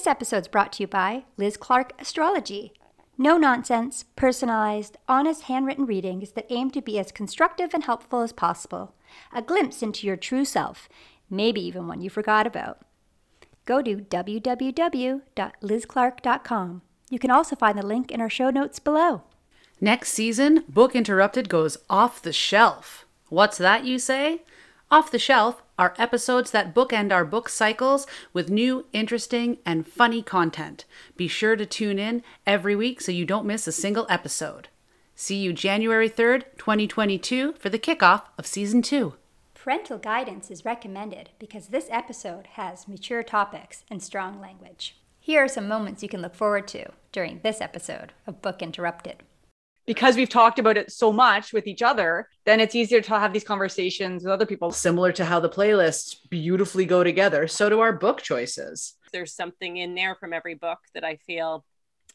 This episode's brought to you by Liz Clark Astrology. No nonsense, personalized, honest handwritten readings that aim to be as constructive and helpful as possible. A glimpse into your true self, maybe even one you forgot about. Go to www.lizclark.com. You can also find the link in our show notes below. Next season, Book Interrupted goes off the shelf. What's that, you say? Off the shelf are episodes that bookend our book cycles with new, interesting, and funny content. Be sure to tune in every week so you don't miss a single episode. See you January 3rd, 2022 for the kickoff of season 2. Parental guidance is recommended because this episode has mature topics and strong language. Here are some moments you can look forward to during this episode of Book Interrupted. Because we've talked about it so much with each other, then it's easier to have these conversations with other people. Similar to how the playlists beautifully go together, so do our book choices. there's something in there from every book that I feel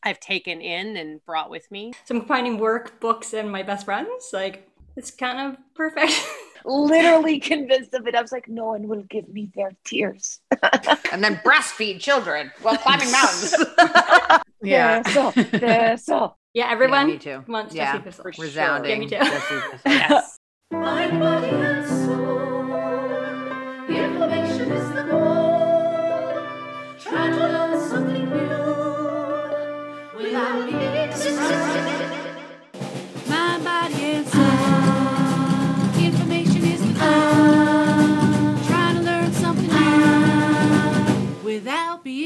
I've taken in and brought with me. So I'm combining work, books, and my best friends. Like, it's kind of perfect. literally convinced of it. I was like, no one will give me their tears. and then breastfeed children while climbing mountains. Yeah. so, so. yeah, everyone me too. wants Yeah. Jesse Thistle. For sure. Resounding. Yeah, me too. Jesse Thistle. Yes. Mind, body, and soul. Information is the goal. Try to learn something new without being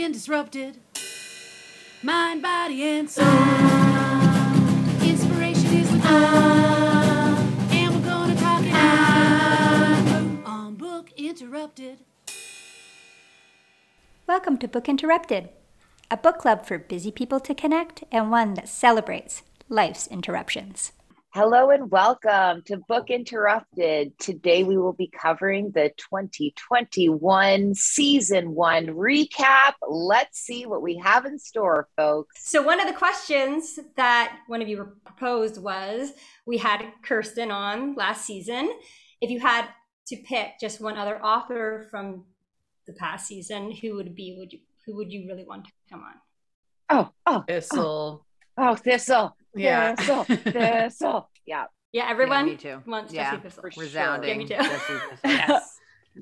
being disrupted. Mind, body, and soul. Inspiration is the goal. And we're gonna talk it out on Book Interrupted. Welcome to Book Interrupted, a book club for busy people to connect and one that celebrates life's interruptions. Hello and welcome to Book Interrupted. Today we will be covering the 2021 season one recap. Let's see what we have in store, folks. So, one of the questions that one of you proposed was we had Kirsten on last season. If you had to pick just one other author from the past season, who would be? Would you who would you really want to come on? Oh, oh, Thistle. oh, Oh thistle. Yeah. Thistle. Thistle. Yeah. Yeah, everyone me too. wants Yeah, Jesse Thistle. for Resounding. Yeah, me too. Jesse Thistle. Yes.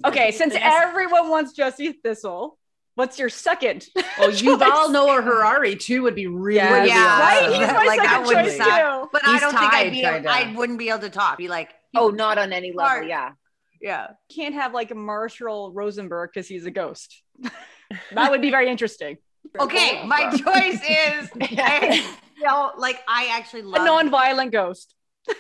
Okay, since Yes. everyone wants Jesse Thistle, what's your second? Well, Yuval Noah Harari too would be really, Yeah. really Yeah. Right? He's my Like, second wouldn't choice suck. too. But I don't think I'd be tied, able, kinda. I wouldn't be able to talk. Be like, Oh, not on any level. Hard. Yeah. yeah. Can't have like a Marshall Rosenberg because he's a ghost. that would be very interesting. Okay, my choice is, you know, like I actually A love non-violent ghost.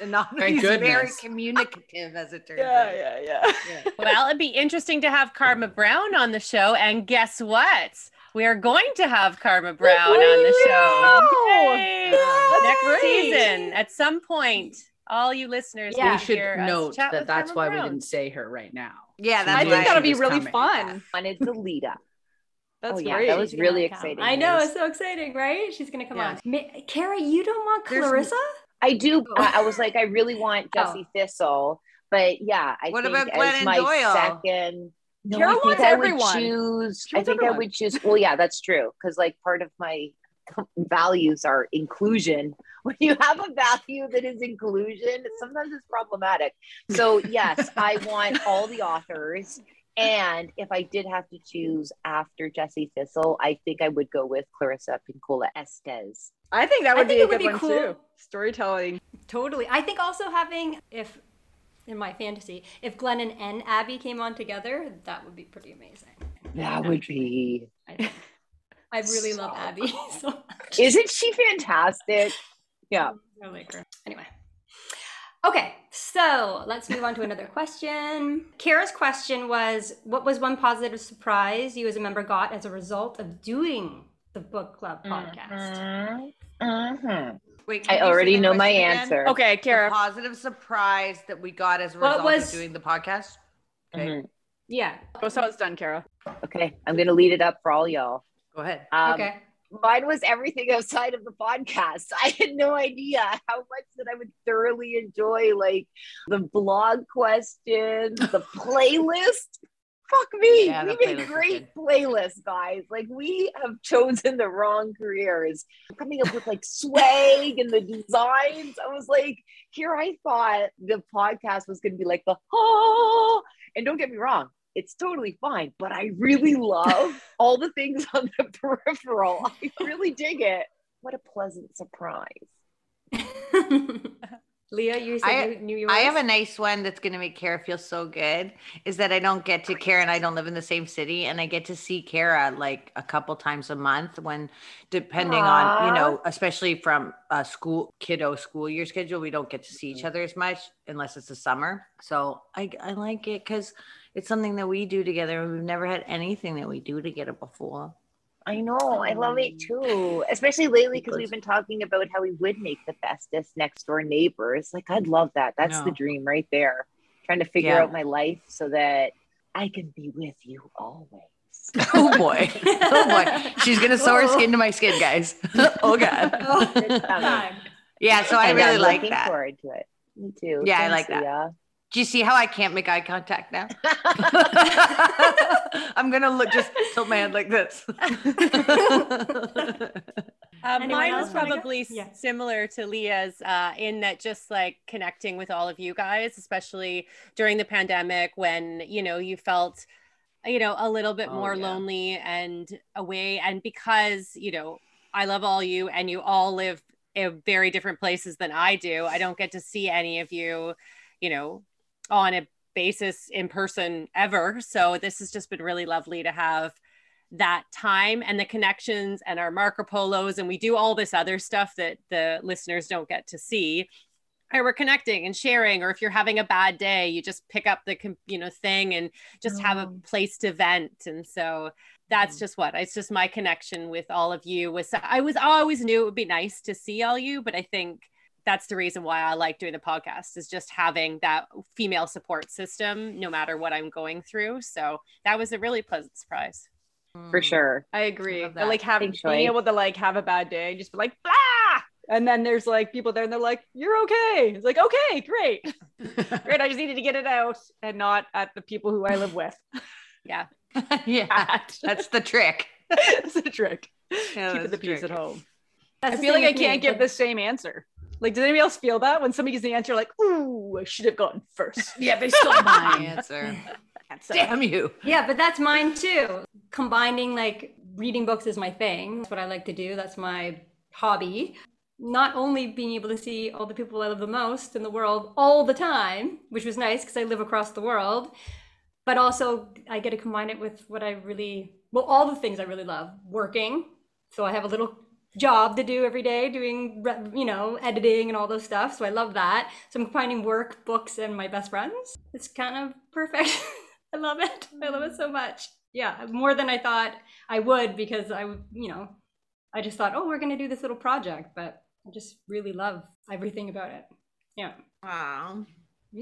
non- Thank he's very communicative as it turns Yeah, out. yeah, yeah. Yeah. Well, it'd be interesting to have Karma Brown on the show. And guess what? We are going to have Karma Brown on the show. Woo! Yay! That's Next great. season, at some point, all you listeners Yeah. we should note that that's Karma why we didn't say her right now. Yeah, She that's I think that'll be really coming. fun. Wanted the lead up. Oh, that's oh, yeah. great. That was really come. exciting. I know, it's so exciting, right? She's gonna come Yeah. on. Ma- Kara, you don't want There's- Clarissa? I do. Oh. I, I was like, I really want oh. Jesse Thistle, but yeah, I What think about as Glennon my Doyle? second. No, Kara I think wants I everyone. would choose. I wants think I would choose. Well, yeah, that's true. Because like part of my values are inclusion. When you have a value that is inclusion, sometimes it's problematic. So yes, I want all the authors. And if I did have to choose after Jesse Thistle, I think I would go with Clarissa Pinkola Estés. I think that I would think be a it would good be one cool. too. Storytelling. Totally. I think also having if in my fantasy, if Glennon and Abby came on together, that would be pretty amazing. That would be. I, I really love So Abby so much. Isn't she fantastic? Yeah. I like her. Anyway. Okay, so let's move on to another question. Kara's question was What was one positive surprise you as a member got as a result of doing the book club podcast? Mhm. Wait, I already know my again? answer. Okay, The Kara. positive surprise that we got as a result was- of doing the podcast. Okay, Mhm. Yeah. Go so it's done, Kara. Okay, I'm gonna lead it up for all y'all. go ahead. Um, okay. Mine was everything outside of the podcast. I had no idea how much that I would thoroughly enjoy, like the blog questions, the playlist. Fuck me. Yeah, we made great playlists, guys. Like we have chosen the wrong careers. Coming up with like swag and the designs. I was like, here I thought the podcast was gonna be like the oh and don't get me wrong, it's totally fine, but I really love all the things on the peripheral. I really dig it. What a pleasant surprise. Leah, you said I, you knew yours. I have a nice one that's going to make Kara feel so good is that I don't get to, Kara and I don't live in the same city and I get to see Kara like a couple times a month when, depending on, you know, especially from a school, kiddo school year schedule, we don't get to see each mm-hmm. other as much unless it's the summer. So I, I like it because it's something that we do together and we've never had anything that we do together before. I know, I love it too. Especially lately because we've been talking about how we would make the bestest next door neighbors. Like I'd love that. That's the dream right there. Trying to figure Yeah. out my life so that I can be with you always. Oh boy. Oh boy. She's going to sew her oh. skin to my skin, guys. oh God. Yeah. So I And really I'm like looking that. forward to it. Me too. Yeah, I like that. Leah. Do you see how I can't make eye contact now? I'm gonna look just tilt my head like this. Uh, mine else was probably Yeah. similar to Leah's uh, in that just like connecting with all of you guys, especially during the pandemic when, you know, you felt, you know, a little bit Oh, more yeah. lonely and away. And because, you know, I love all you and you all live in very different places than I do, I don't get to see any of you, you know, on a basis in person ever. So this has just been really lovely to have that time and the connections and our Marco Polos and we do all this other stuff that the listeners don't get to see. And we're connecting and sharing, or if you're having a bad day, you just pick up the you know thing and just have a oh. place to vent. And so that's mm. just what it's just my connection with all of you. Was I was I always knew it would be nice to see all you, but I think that's the reason why I like doing the podcast is just having that female support system no matter what I'm going through. So that was a really pleasant surprise. For sure. I agree. I that. like having Thanks, being able to like have a bad day, and just be like, ah, and then there's like people there and they're like, you're okay. It's like, okay, great, great. I just needed to get it out and not at the people who I live with. Yeah. yeah, that's the trick. That's the trick. Yeah, Keeping the the peace at home. That's I feel like I can't give but- the same answer. Like, does anybody else feel that when somebody gives the answer, like, ooh, I should have gone first? Yeah, they stole My answer. So- Damn you. Yeah, but that's mine too. Combining like reading books is my thing. That's what I like to do. That's my hobby. Not only being able to see all the people I love the most in the world all the time, which was nice because I live across the world, but also I get to combine it with what I really, well, all the things I really love working. So I have a little job to do every day doing, you know, editing and all those stuff. So I love that. So I'm combining work, books, and my best friends. It's kind of perfect. I love it. I love it so much. Yeah, more than I thought I would because I, would, you know, I just thought, oh, we're going to do this little project, but I just really love everything about it. Yeah. Wow.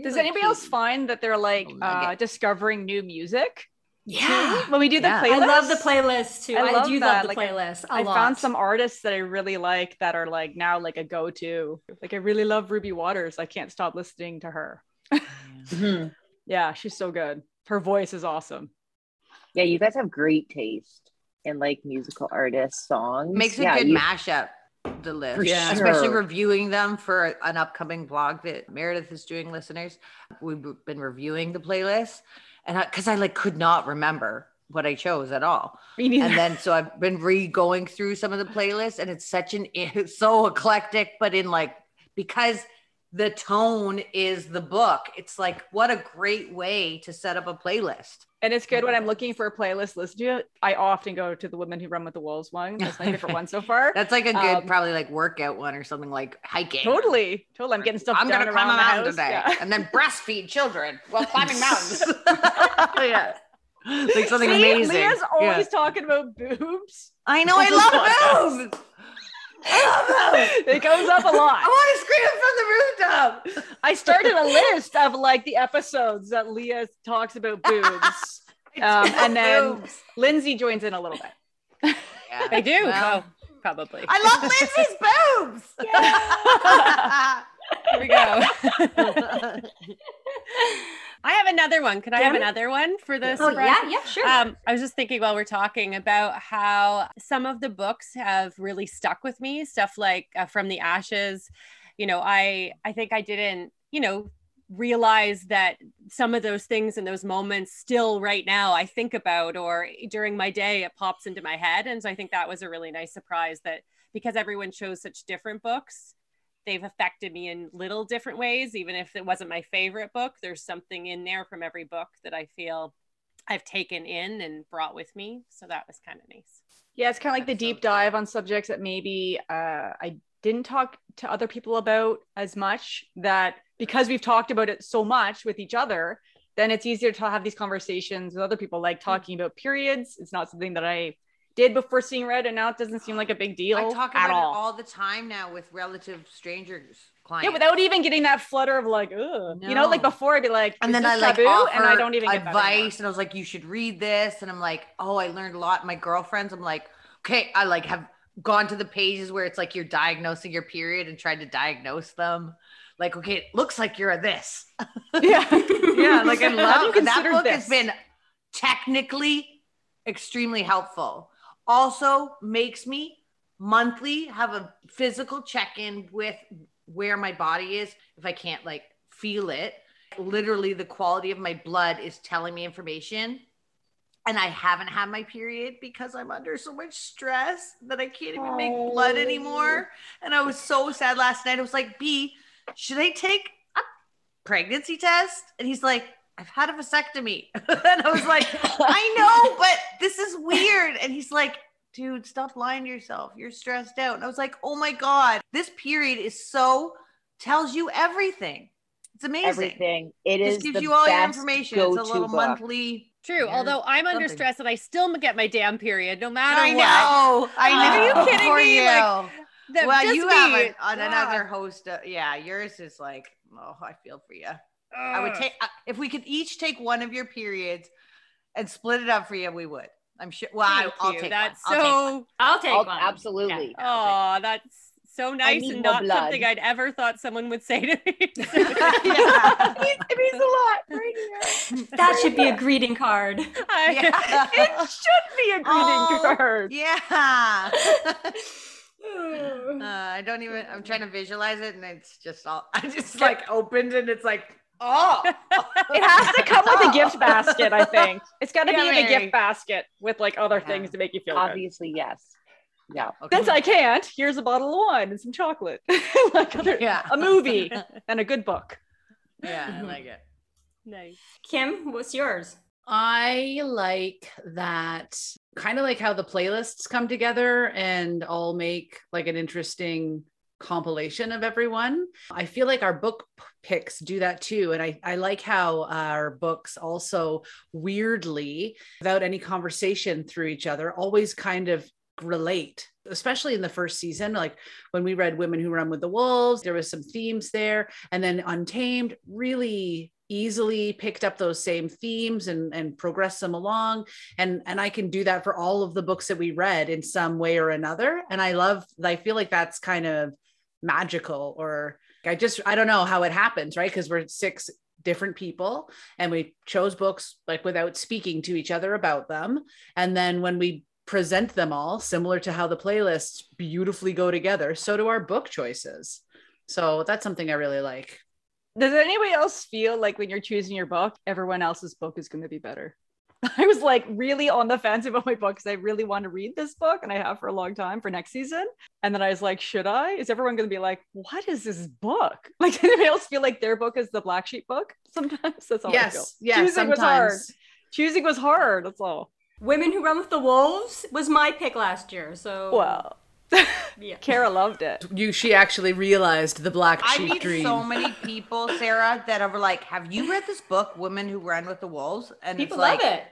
Does anybody else find that they're like Little uh, discovering new music? Yeah. When we do the Yeah. playlist, I love the playlist too. I I, love do that. love the Like, I- playlist a I lot. found some artists that I really like that are like now like a go-to. Like I really love Ruby Waters. I can't stop listening to her. Yeah, she's so good. Her voice is awesome. Yeah, you guys have great taste in like musical artists, songs. Makes a yeah, good you- mashup. The list, For yeah. especially sure. reviewing them for an upcoming blog that Meredith is doing. Listeners, we've been reviewing the playlist, and because I, like could not remember what I chose at all, and then so I've been re going through some of the playlists, and it's such an it's so eclectic, but in like because the tone is the book. It's like what a great way to set up a playlist. And it's good when I'm looking for a playlist listen to. I often go to the Women Who Run with the Wolves one. That's my favorite one so far. That's like a good, Um, probably like workout one or something like hiking. Totally, totally. I'm getting stuff I'm gonna climb a mountain today Yeah. and then breastfeed children while climbing mountains. yeah. Like something See, amazing. Leah's Yeah. always talking about boobs. I know I love boobs. I love them. It goes up a lot. I want to scream from the rooftop. I started a list of like the episodes that Leah talks about boobs. Um, and then Boobs. Lindsay joins in a little bit. Yeah. I do. Well, oh, probably. I love Lindsay's boobs. Here we go. Another one. Could I have another one for this? Oh yeah, yeah, sure. Um, I was just thinking while we're talking about how some of the books have really stuck with me. Stuff like uh, From the Ashes. You know, I I think I didn't, you know, realize that some of those things and those moments still right now I think about or during my day it pops into my head. And so I think that was a really nice surprise that because everyone chose such different books, they've affected me in little different ways. Even if it wasn't my favorite book, there's something in there from every book that I feel I've taken in and brought with me. So that was kind of nice. Yeah, it's kind of like the so deep dive on subjects that maybe uh, I didn't talk to other people about as much. That because we've talked about it so much with each other, then it's easier to have these conversations with other people. Like talking about periods, it's not something that I did before seeing Red, and now it doesn't seem like a big deal I talk about all. it all the time now with relative strangers, clients. Yeah, without even getting that flutter of like, ugh. You know, like before I'd be like, and then I like offer and I don't even get advice, and I was like, "You should read this," and I'm like, "Oh, I learned a lot." My girlfriends, I'm like, "Okay," I like have gone to the pages where it's like you're diagnosing your period and tried to diagnose them. Like, okay, it looks like you're a this. Yeah. yeah, like I love that book this? has been technically extremely helpful. Also makes me monthly have a physical check-in with where my body is if I can't like feel it. Literally the quality of my blood is telling me information. And I haven't had my period because I'm under so much stress that I can't even make blood oh. anymore. And I was so sad last night. I was like, B, should I take a pregnancy test? And he's like, I've had a vasectomy. and I was like, I know, but this is weird. And he's like, dude, stop lying to yourself. You're stressed out. And I was like, oh my God, this period is so tells you everything. It's amazing. Everything. It This is gives you all your information. It's a little book. monthly. True. Yeah, Although I'm under stress and I still get my damn period no matter I what. know. I know. Are you kidding Poor me? you. Like, That well, you me. have a, on Ugh. another host. Of, yeah, yours is like, oh, I feel for you. I would take uh, if we could each take one of your periods and split it up for you. We would. I'm sure. Well, I, Thank I'll you. take That's one. I'll take one. so. I'll take I'll- one. absolutely. Oh, that's so nice and not blood. something I'd ever thought someone would say to me. Yeah. it means a lot right here. That should be a greeting card. I- Yeah. It should be a greeting Oh, card. Yeah. Uh, I don't even. I'm trying to visualize it, and it's just all. I just like opened, and it's like, oh, It has to come with a gift basket, I think. It's got to Yeah, be in a gift basket with like other Yeah. things to make you feel good. Obviously, yes. Yeah. Okay. Since I can't, here's a bottle of wine and some chocolate, like other, Yeah. a movie and a good book. yeah, I mm-hmm. like it. nice. Kim, what's yours? I like that kind of like how the playlists come together and all make like an interesting compilation of everyone. I feel like our book picks do that too. And I, I like how uh, our books also weirdly, without any conversation through each other, always kind of relate especially in the first season like when we read women who run with the wolves there was some themes there and then untamed really easily picked up those same themes and and progressed them along and and i can do that for all of the books that we read in some way or another and i love i feel like that's kind of magical or i just i don't know how it happens right? Because we're six different people and we chose books like without speaking to each other about them. And then when we present them all similar to how the playlists beautifully go together so do our book choices. So that's something i really like. Does anybody else feel like when you're choosing your book, everyone else's book is going to be better? I was like really on the fence about my book because I really want to read this book and I have for a long time for next season. And then I was like, should I? Is everyone going to be like, what is this book? Like, does anybody else feel like their book is the black sheep book? Sometimes that's all I feel. yes yeah Choosing was hard. Choosing was hard. That's all. Women Who Run with the Wolves was my pick last year. So Well, yeah. Kara loved it. you she actually realized the black I meet dream so many people, Sarah, that are like, "Have you read this book, Women Who Run with the Wolves?" And People it's like, love it.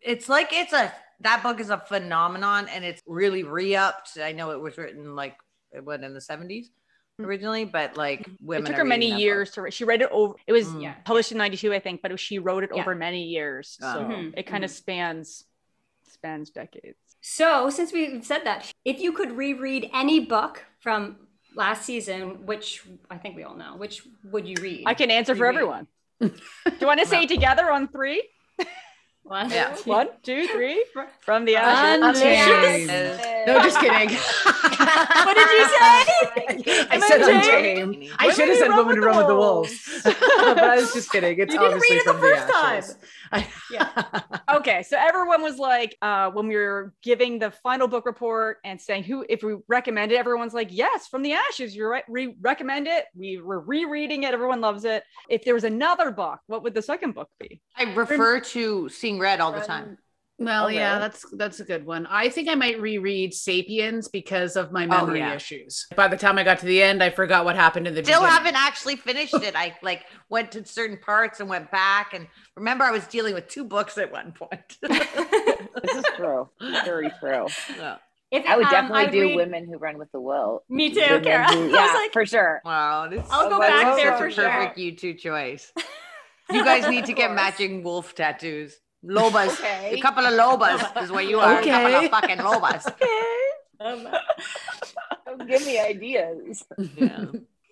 it's like it's a that book is a phenomenon, and it's really re-upped. I know it was written like it what in the seventies originally, but like women it took her many that book. years to write. She read it over. It was Mm. Yeah. published in '92, I think, but it was, she wrote it Yeah. over many years. So Oh. Mhm, it kind of spans spans decades. So, since we've said that, if you could reread any book from last season, which I think we all know, which would you read? I can answer for everyone. Do you want to say together on three? One, Yeah. two, One, two, three. From the ashes. No, just kidding. What did you say? I said Women untamed. I should have said woman to run with the wolves. but I was just kidding. It's You didn't obviously read it the from first ashes. I- Okay, so everyone was like, uh, when we were giving the final book report and saying who, if we recommend it, everyone's like, yes, from the ashes, you're right, we recommend it. We were rereading it, everyone loves it. If there was another book, what would the second book be? I refer to seeing red all the time. Well, Oh, yeah, that's that's a good one. I think I might reread *Sapiens* because of my memory yeah. issues. By the time I got to the end, I forgot what happened in the Still beginning. haven't actually finished it. I like went to certain parts and went back and remember I was dealing with two books at one point. This is true. Very true. Yeah. If I would um, definitely I'd do read- women who run with the will. Me too, Women Kara. who- yeah, like, for sure. Wow, this I'll go Oh, back there for a sure. perfect you two choice. You guys need to get matching wolf tattoos. Lobas. Okay. A couple of lobas is what you are. A couple Okay. of fucking lobas. Um, Don't give me ideas. Yeah.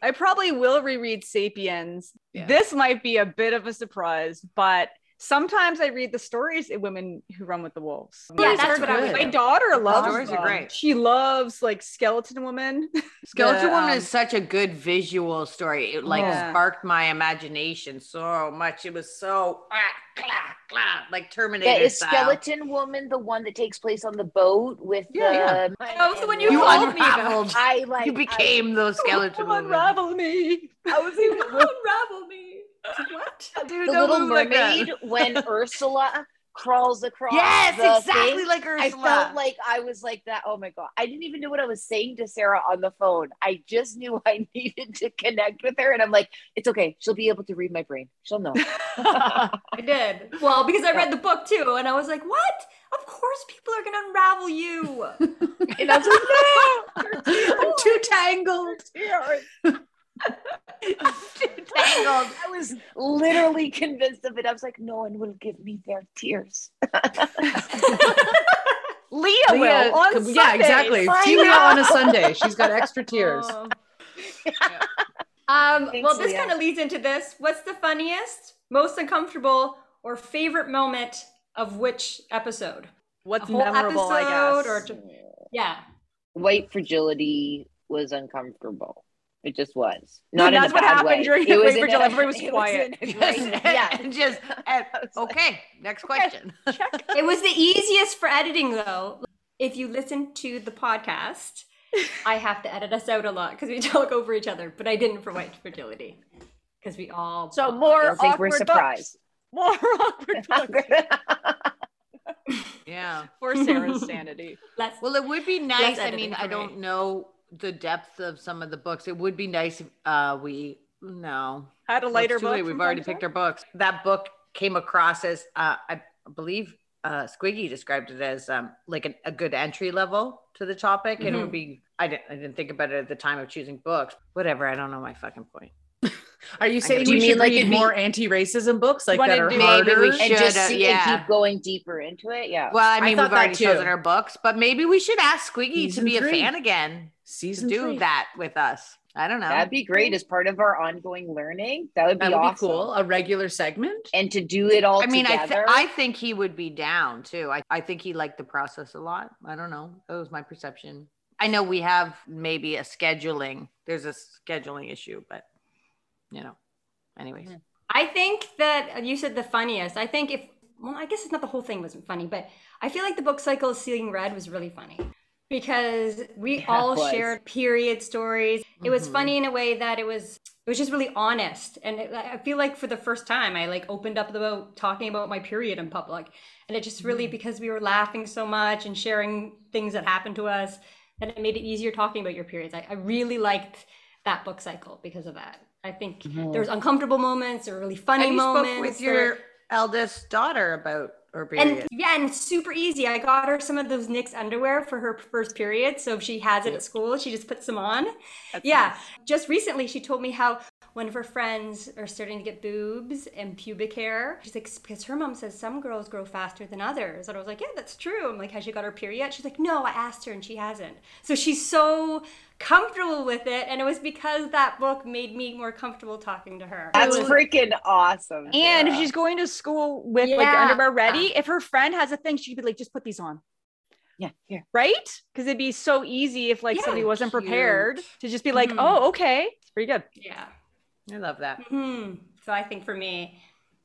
I probably will reread *Sapiens*. Yeah. This might be a bit of a surprise, but sometimes I read the stories in *Women Who Run with the Wolves*. yeah, that's are what I was. good. My daughter loves stories are great. She loves like *Skeleton Woman*. Skeleton The, Woman um, is such a good visual story. It like Yeah. sparked my imagination so much. It was so ah, clack, clack, like Terminator Yeah, is style. Skeleton Woman the one that takes place on the boat with Yeah, the? Oh, it's the one you You called me about. unraveled. I like. you became the skeleton woman. Unravel me. I, I was You even unravel me. What? Dude, the don't Little move like. Mermaid when Ursula crawls across. Yes, the exactly thing. like Ursula. I felt like I was like that. Oh my god! I didn't even know what I was saying to Sarah on the phone. I just knew I needed to connect with her, and I'm like, it's okay. She'll be able to read my brain. She'll know. I did. Well, because I read the book too, and I was like, what? Of course people are gonna unravel you. and I was like, no. I'm too tangled. Tangled. I was literally convinced of it. I was like, no one will give me their tears. Leah, Leah- will on yeah, Sundays. exactly. I See Leah on a Sunday. She's got extra tears. Oh. Um, Thanks, well, this kind of leads into this. What's the funniest, most uncomfortable, or favorite moment of which episode? What's A whole memorable, I episode guess. or ju- Yeah. White fragility was uncomfortable. It just was. No, Not in that's a what happened way. during It was White in a- Fragility. Everybody was quiet. in Just, yeah. and just and- okay. Next question. It was the easiest for editing, though. If you listen to the podcast, I have to edit us out a lot because we talk over each other, but I didn't for White Fragility because we all. So more don't think awkward we're surprised. Books. More awkward Yeah. for Sarah's sanity. Let's, Well, it would be nice. I mean, I don't know the depth of some of the books. It would be nice if uh, we no. Had a Well, lighter book. We've already picked our books. That book came across as uh, I believe uh, Squiggy described it as um, like an, a good entry level to the topic, and it would be. I didn't. I didn't think about it at the time of choosing books. Whatever. I don't know my fucking point. Are you saying Do we you mean should like read it'd be- more anti-racism books like that are Maybe harder? we and just Should, uh, see, yeah. and keep going deeper into it. Yeah. Well, I I mean, thought we've already too. chosen our books, but maybe we should ask Squiggy to Season be a fan again. To Season do three. that with us. I don't know. That'd be great as part of our ongoing learning. That would be That would awesome. be cool. A regular segment. And to do it all I mean, I, th- I think he would be down too. I, I think he liked the process a lot. I don't know. That was my perception. I know we have maybe a scheduling. There's a scheduling issue, but you know. Anyways, I think that uh, you said the funniest. I think if well, I guess it's not the whole thing wasn't funny, but I feel like the book cycle of Seeing Red was really funny because we Yeah, all shared period stories. It was Mhm. funny in a way that it was it was just really honest, and it, I feel like for the first time I like opened up about talking about my period in public, and it just really because we were laughing so much and sharing things that happened to us, and it made it easier talking about your periods. I, I really liked that book cycle because of that. I think there was uncomfortable moments, there were really funny and you moments. spoke with there were- your eldest daughter about her period. and yeah, and super easy. I got her some of those Knix underwear for her first period. So if she has it at school, she just puts them on. yeah. Just recently, she told me how one of her friends are starting to get boobs and pubic hair. She's like, because her mom says some girls grow faster than others. And I was like, yeah, that's true. I'm like, has she got her period yet? She's like, no, I asked her and she hasn't. So she's so comfortable with it. And it was because that book made me more comfortable talking to her. That's was- freaking awesome. And if she's going to school with like underwear ready, if her friend has a thing, she'd be like, just put these on. yeah, here. Right? Because it'd be so easy if like Yeah, somebody wasn't cute. prepared to just be like, Mhm. oh, okay. It's pretty good. yeah. I love that. Hmm. So I think for me,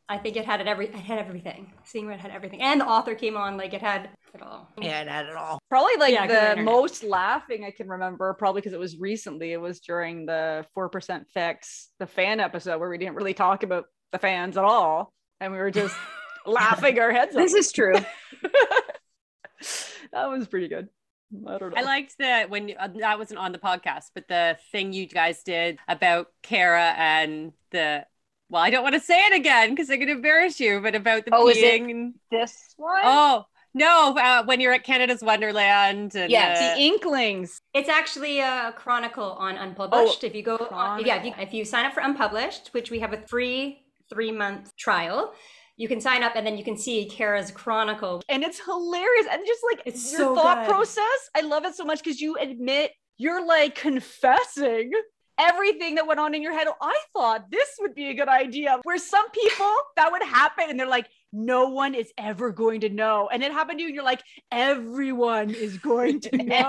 I think it had it every it had everything. Seeing Red had everything, and the author came on like it had it all. Yeah, it had it all. Probably like Yeah, the most laughing I can remember, probably because it was recently, it was during the 4% Fix, the fan episode where we didn't really talk about the fans at all. And we were just laughing our heads off. This is true. that was pretty good. I don't know. I liked the when uh, that wasn't on the podcast, but the thing you guys did about Kara and the well, I don't want to say it again because I could embarrass you, but about the Oh, is it- peeing. and- This one. oh no, uh, when you're at Canada's Wonderland and Yes. uh, the Inklings. It's actually a chronicle on Unpublished. if you go, on, yeah, if you, if you sign up for Unpublished, which we have a free three month trial, you can sign up and then you can see Kara's chronicle. And it's hilarious. And just like It's your so thought good. process, I love it so much because you admit you're like confessing everything that went on in your head. I thought this would be a good idea. Where some people that would happen and they're like, no one is ever going to know. And it happened to you, and you're like, everyone is going to know.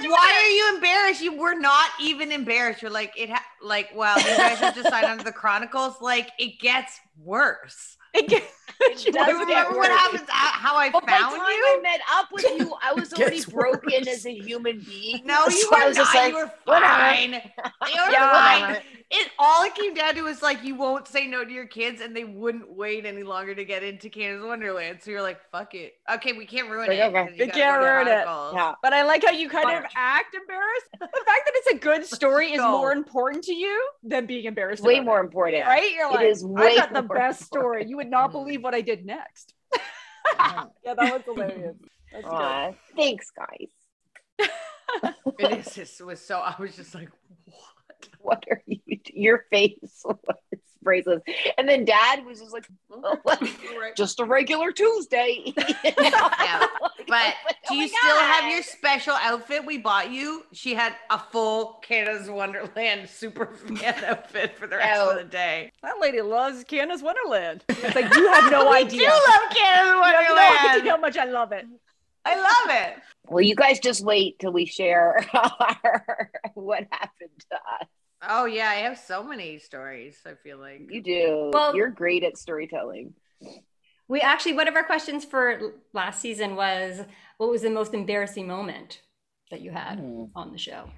Why are you embarrassed? You were not even embarrassed. You're like it. Ha- like, well, you guys have to sign under the Chronicles. Like, it gets worse. It gets- It does I get remember what happens. How I But by the found time you. I met up with you, I was already broken worse. as a human being. No, you So were I was not. just like, you were whatever. fine. You were Yeah. fine. It all it came down to was like you won't say no to your kids, and they wouldn't wait any longer to get into Canada's Wonderland. So you're like, "Fuck it, okay, we can't ruin Like, it." okay. 'cause you We can't ruin it. Chronicles." Yeah. But I like how you kind of act embarrassed. The fact that it's a good story is So- more important to you than being embarrassed. Way more it. important. right? You're It like, is I got the more best story. You would not Mhm. Believe what I did next. yeah, that was hilarious. That's. Aw, thanks, guys. It is. It was so. I was just like, "What?" What are you? Your face was priceless. And then Dad was just like, just a regular Tuesday. Yeah, But oh do Oh you my still have your special outfit we bought you? She had a full Canada's Wonderland super fan outfit for the rest Oh. of the oh. day. That lady loves Canada's Wonderland. It's like you have no we idea. do love Canada's Wonderland. You have no Wonderland. idea how much I love it. I love it. Well, you guys just wait till we share our, what happened to us. Oh yeah, I have so many stories. I feel like You do. Well- You're great at storytelling. We actually, one of our questions for last season was what was the most embarrassing moment that you had Hmm. on the show?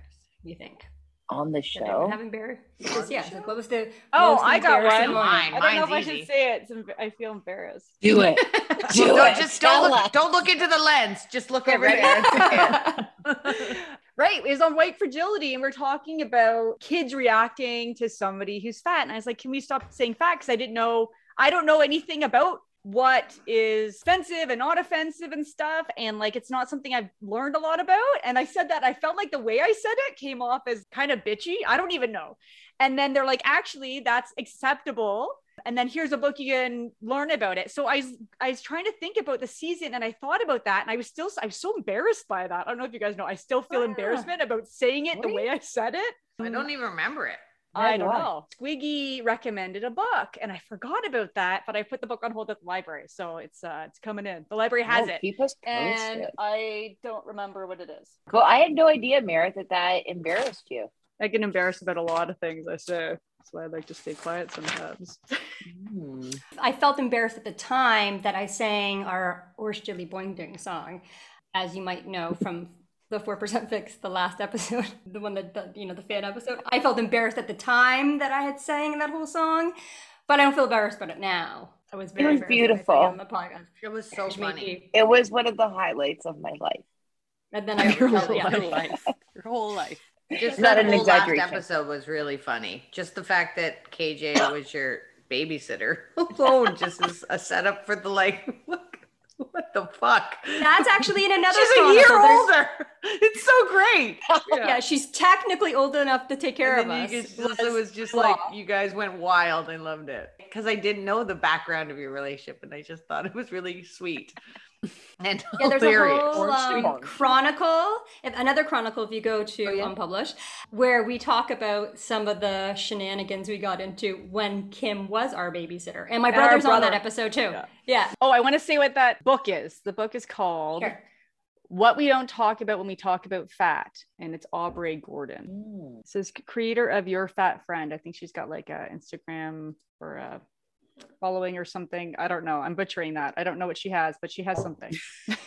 You think? On the show. have embarrassed? Just, yeah, like, what was the Oh, most I got one. Mine. I don't know if I should easy. say it. It's em- I feel embarrassed. Do it. Do No, it. just don't Tell look. us. Don't look into the lens. Just look Yeah, over there. right. Was on White Fragility, and we're talking about kids reacting to somebody who's fat. And I was like, can we stop saying fat? Because I didn't know, I don't know anything about what is offensive and not offensive and stuff. And like, it's not something I've learned a lot about. And I said that I felt like the way I said it came off as kind of bitchy. I don't even know. And then they're like, actually, that's acceptable. And then here's a book you can learn about it. So I was, I was trying to think about the season and I thought about that. And I was still, I was so embarrassed by that. I don't know if you guys know, I still feel embarrassment about saying it the Really? way I said it. I don't even remember it. I don't know. Squiggy recommended a book and I forgot about that, but I put the book on hold at the library. So it's uh it's coming in. The library has Oh, it. Keep us And. I don't remember what it is. Well, I had no idea, Merit, that that embarrassed you. I get embarrassed about a lot of things I say. That's why I like to stay quiet sometimes. Hmm. I felt embarrassed at the time that I sang our Orstjili Boingding song, as you might know from the 4% Fix, the last episode, the one that, the, you know, the fan episode. I felt embarrassed at the time that I had sang that whole song, but I don't feel embarrassed about it now. I was very was embarrassed when I sang beautiful. it on the podcast. It was so which funny. me- It was one of the highlights of my life. And then I your felt, whole yeah. life, your whole life. Just Not that an whole last exaggeration. episode was really funny. Just the fact that KJ was your babysitter alone just is a setup for the like. What, what the fuck? That's actually in another She's a year so older. It's so great. Yeah. she's technically old enough to take care of And then us. just- it was just like you guys went wild. I loved it because I didn't know the background of your relationship, and I just thought it was really sweet and yeah, there's hilarious. a whole um, chronicle, if, another chronicle if you go to Unpublished, where we talk about some of the shenanigans we got into when Kim was our babysitter. And my And our brother's on that episode too. Yeah. Oh, I want to say what that book is. The book is called Sure. What We Don't Talk About When We Talk About Fat, and it's Aubrey Gordon. So it's creator of Your Fat Friend. I think she's got like a Instagram or a following or something. I don't know. I'm butchering that. I don't know what she has, but she has oh. something.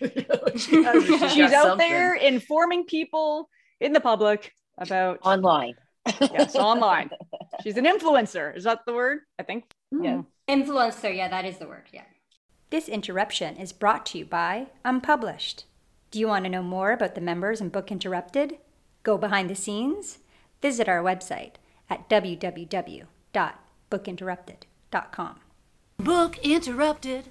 She has- she's she's out something. there informing people in the public about online. yes, online. She's an influencer. Is that the word? I think. Hmm. Yeah. Influencer, yeah, that is the word. Yeah. This interruption is brought to you by Unpublished. Do you want to know more about the members and Book Interrupted? Go behind the scenes? Visit our website at Book interrupted.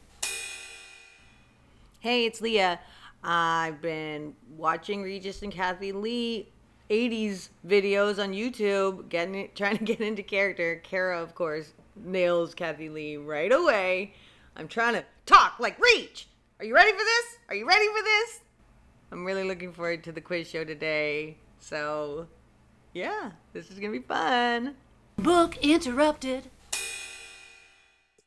Hey, it's Leah. I've been watching Regis and Kathie Lee 80s videos on YouTube, getting it, trying to get into character. Kara, of course, nails Kathie Lee right away. I'm trying to talk like Reach. Are you ready for this? Are you ready for this? I'm really looking forward to the quiz show today. So, yeah, this is going to be fun. Book interrupted.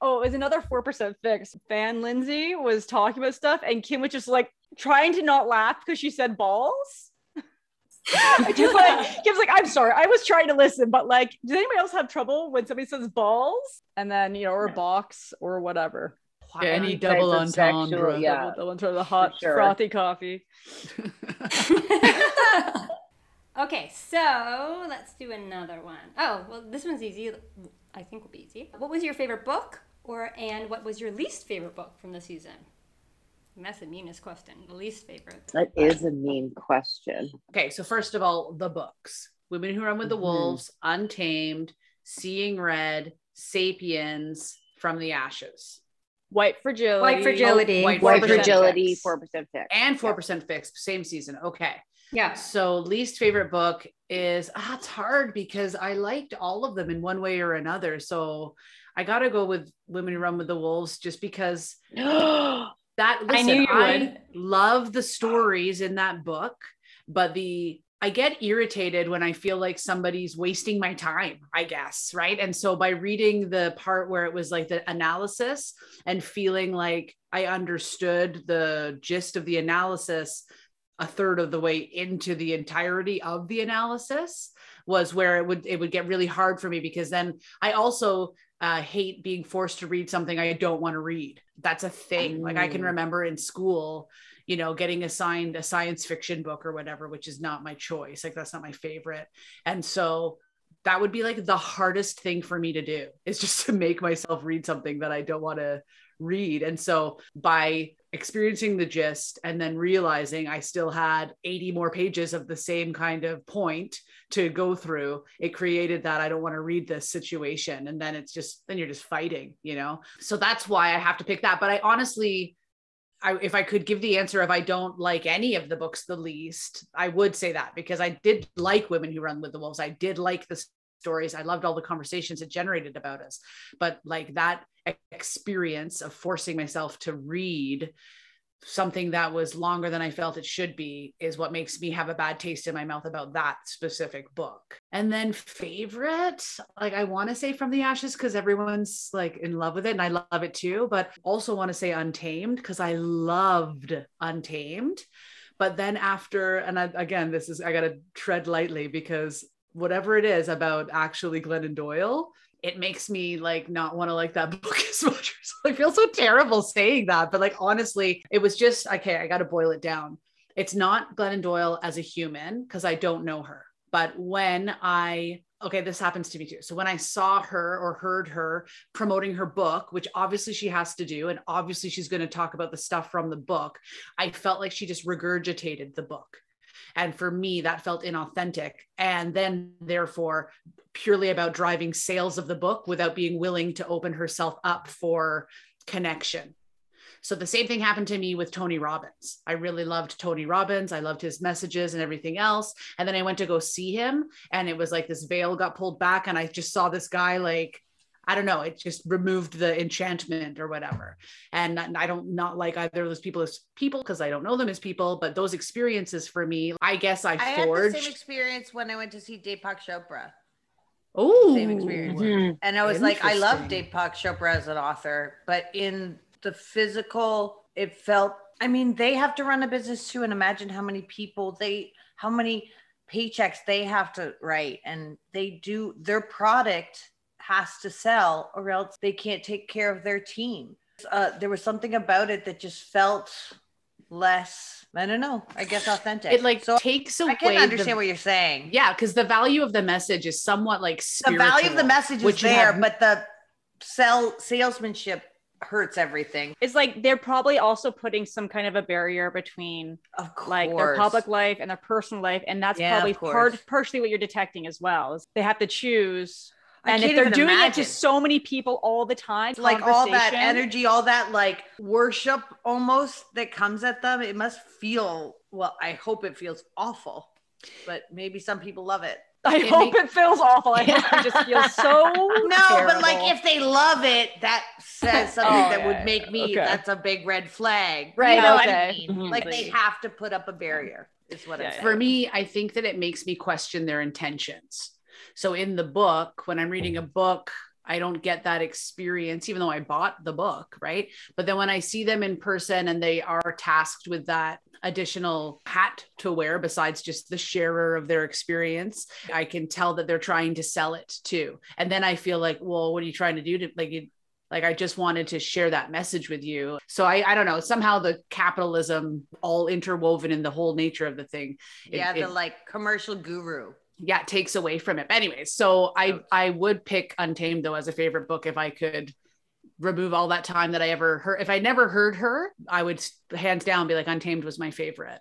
Oh, it was another 4% fix. Fan Lindsay was talking about stuff, and Kim was just like trying to not laugh because she said balls. I just like Kim's like, I'm sorry, I was trying to listen, but like, does anybody else have trouble when somebody says balls? And then you know, or box or whatever. Any Any double type of sexual- entendre. yeah. Double, double entendre, the hot sure. frothy coffee. Okay, so let's do another one. Oh, well, this one's easy. I think will be easy. What was your favorite book, or and what was your least favorite book from the season? And That's the meanest question. The least favorite. That is a mean question. Okay, so first of all, the books Women Who Run with the Mhm. Wolves, Untamed, Seeing Red, Sapiens, From the Ashes, White fragility. White fragility. White White fragility, four percent fix. and 4% fixed, same season. Okay. Yeah. So, least favorite book is ah, it's hard because I liked all of them in one way or another. So, I got to go with Women Who Run with the Wolves just because that listen, knew you I would. love the stories in that book, but the I get irritated when I feel like somebody's wasting my time, I guess, right? And so by reading the part where it was like the analysis and feeling like I understood the gist of the analysis a third of the way into the entirety of the analysis was where it would it would get really hard for me because then I also uh, hate being forced to read something I don't want to read. That's a thing. Like I can Mm. remember in school, you know, getting assigned a science fiction book or whatever, which is not my choice. Like that's not my favorite. And so that would be like the hardest thing for me to do is just to make myself read something that I don't want to read. And so by experiencing the gist and then realizing I still had 80 more pages of the same kind of point to go through, it created that I don't want to read this situation. And then it's just, then you're just fighting, you know? So that's why I have to pick that. But I honestly, I, if I could give the answer if I don't like any of the books the least, I would say that because I did like Women Who Run with the Wolves. I did like the stories. I loved all the conversations it generated about us. But like that experience of forcing myself to read something that was longer than I felt it should be is what makes me have a bad taste in my mouth about that specific book. And then favorite, like I want to say From the Ashes because everyone's like in love with it and I love it too, but also want to say Untamed because I loved Untamed. But then after, and I, again, this is, I got to tread lightly because whatever it is about actually Glennon Doyle, it makes me like not want to like that book as much. I feel so terrible saying that, but like honestly, it was just okay. I got to boil it down. It's not Glennon Doyle as a human because I don't know her. But when I okay, this happens to me too. So when I saw her or heard her promoting her book, which obviously she has to do, and obviously she's going to talk about the stuff from the book, I felt like she just regurgitated the book. And for me, that felt inauthentic. And then, therefore, purely about driving sales of the book without being willing to open herself up for connection. So the same thing happened to me with Tony Robbins. I really loved Tony Robbins. I loved his messages and everything else. And then I went to go see him and it was like this veil got pulled back and I just saw this guy like I don't know, it just removed the enchantment or whatever. And I don't not like either of those people as people because I don't know them as people, but those experiences for me, I guess I, I had the forged. same experience when I went to see Deepak Chopra. Oh, Same experience. Mm-hmm. And I was like, I love Deepak Chopra as an author, but in the physical, it felt, I mean, they have to run a business too. And imagine how many people they, how many paychecks they have to write. And they do, their product has to sell or else they can't take care of their team. Uh, there was something about it that just felt less, I don't know, I guess authentic. It like so takes away I away. can understand the, what you're saying. Yeah, because the value of the message is somewhat like the value of the message is there, have- but the sell salesmanship hurts everything. It's like they're probably also putting some kind of a barrier between Of like their public life and their personal life, and that's Yeah, probably part partially what you're detecting as well. is They have to choose, I and if they're even doing it to so many people all the time, like all that energy, all that like worship almost that comes at them, it must feel well, I hope it feels awful. But maybe some people love it. I it hope make- it feels awful. I hope it just feels so No, but like if they love it, that says something Oh, that yeah, would make me okay. that's a big red flag. Right, You know what okay. I mean? Mhm. Like they have to put up a barrier, is what I'm Yeah, saying. for me, I think that it makes me question their intentions. So in the book, when I'm reading a mm-hmm. book, I don't get that experience, even though I bought the book, right? But then when I see them in person and they are tasked with that additional hat to wear besides just the sharer of their experience, I can tell that they're trying to sell it too. And then I feel like, well, what are you trying to do to like you? Like I just wanted to share that message with you. So I, I don't know. Somehow the capitalism all interwoven in the whole nature of the thing. it- yeah, it- the like commercial guru. Yeah it takes away from it but anyways so i i would pick untamed though as a favorite book if i could remove all that time that i ever heard if i never heard her i would hands down be like untamed was my favorite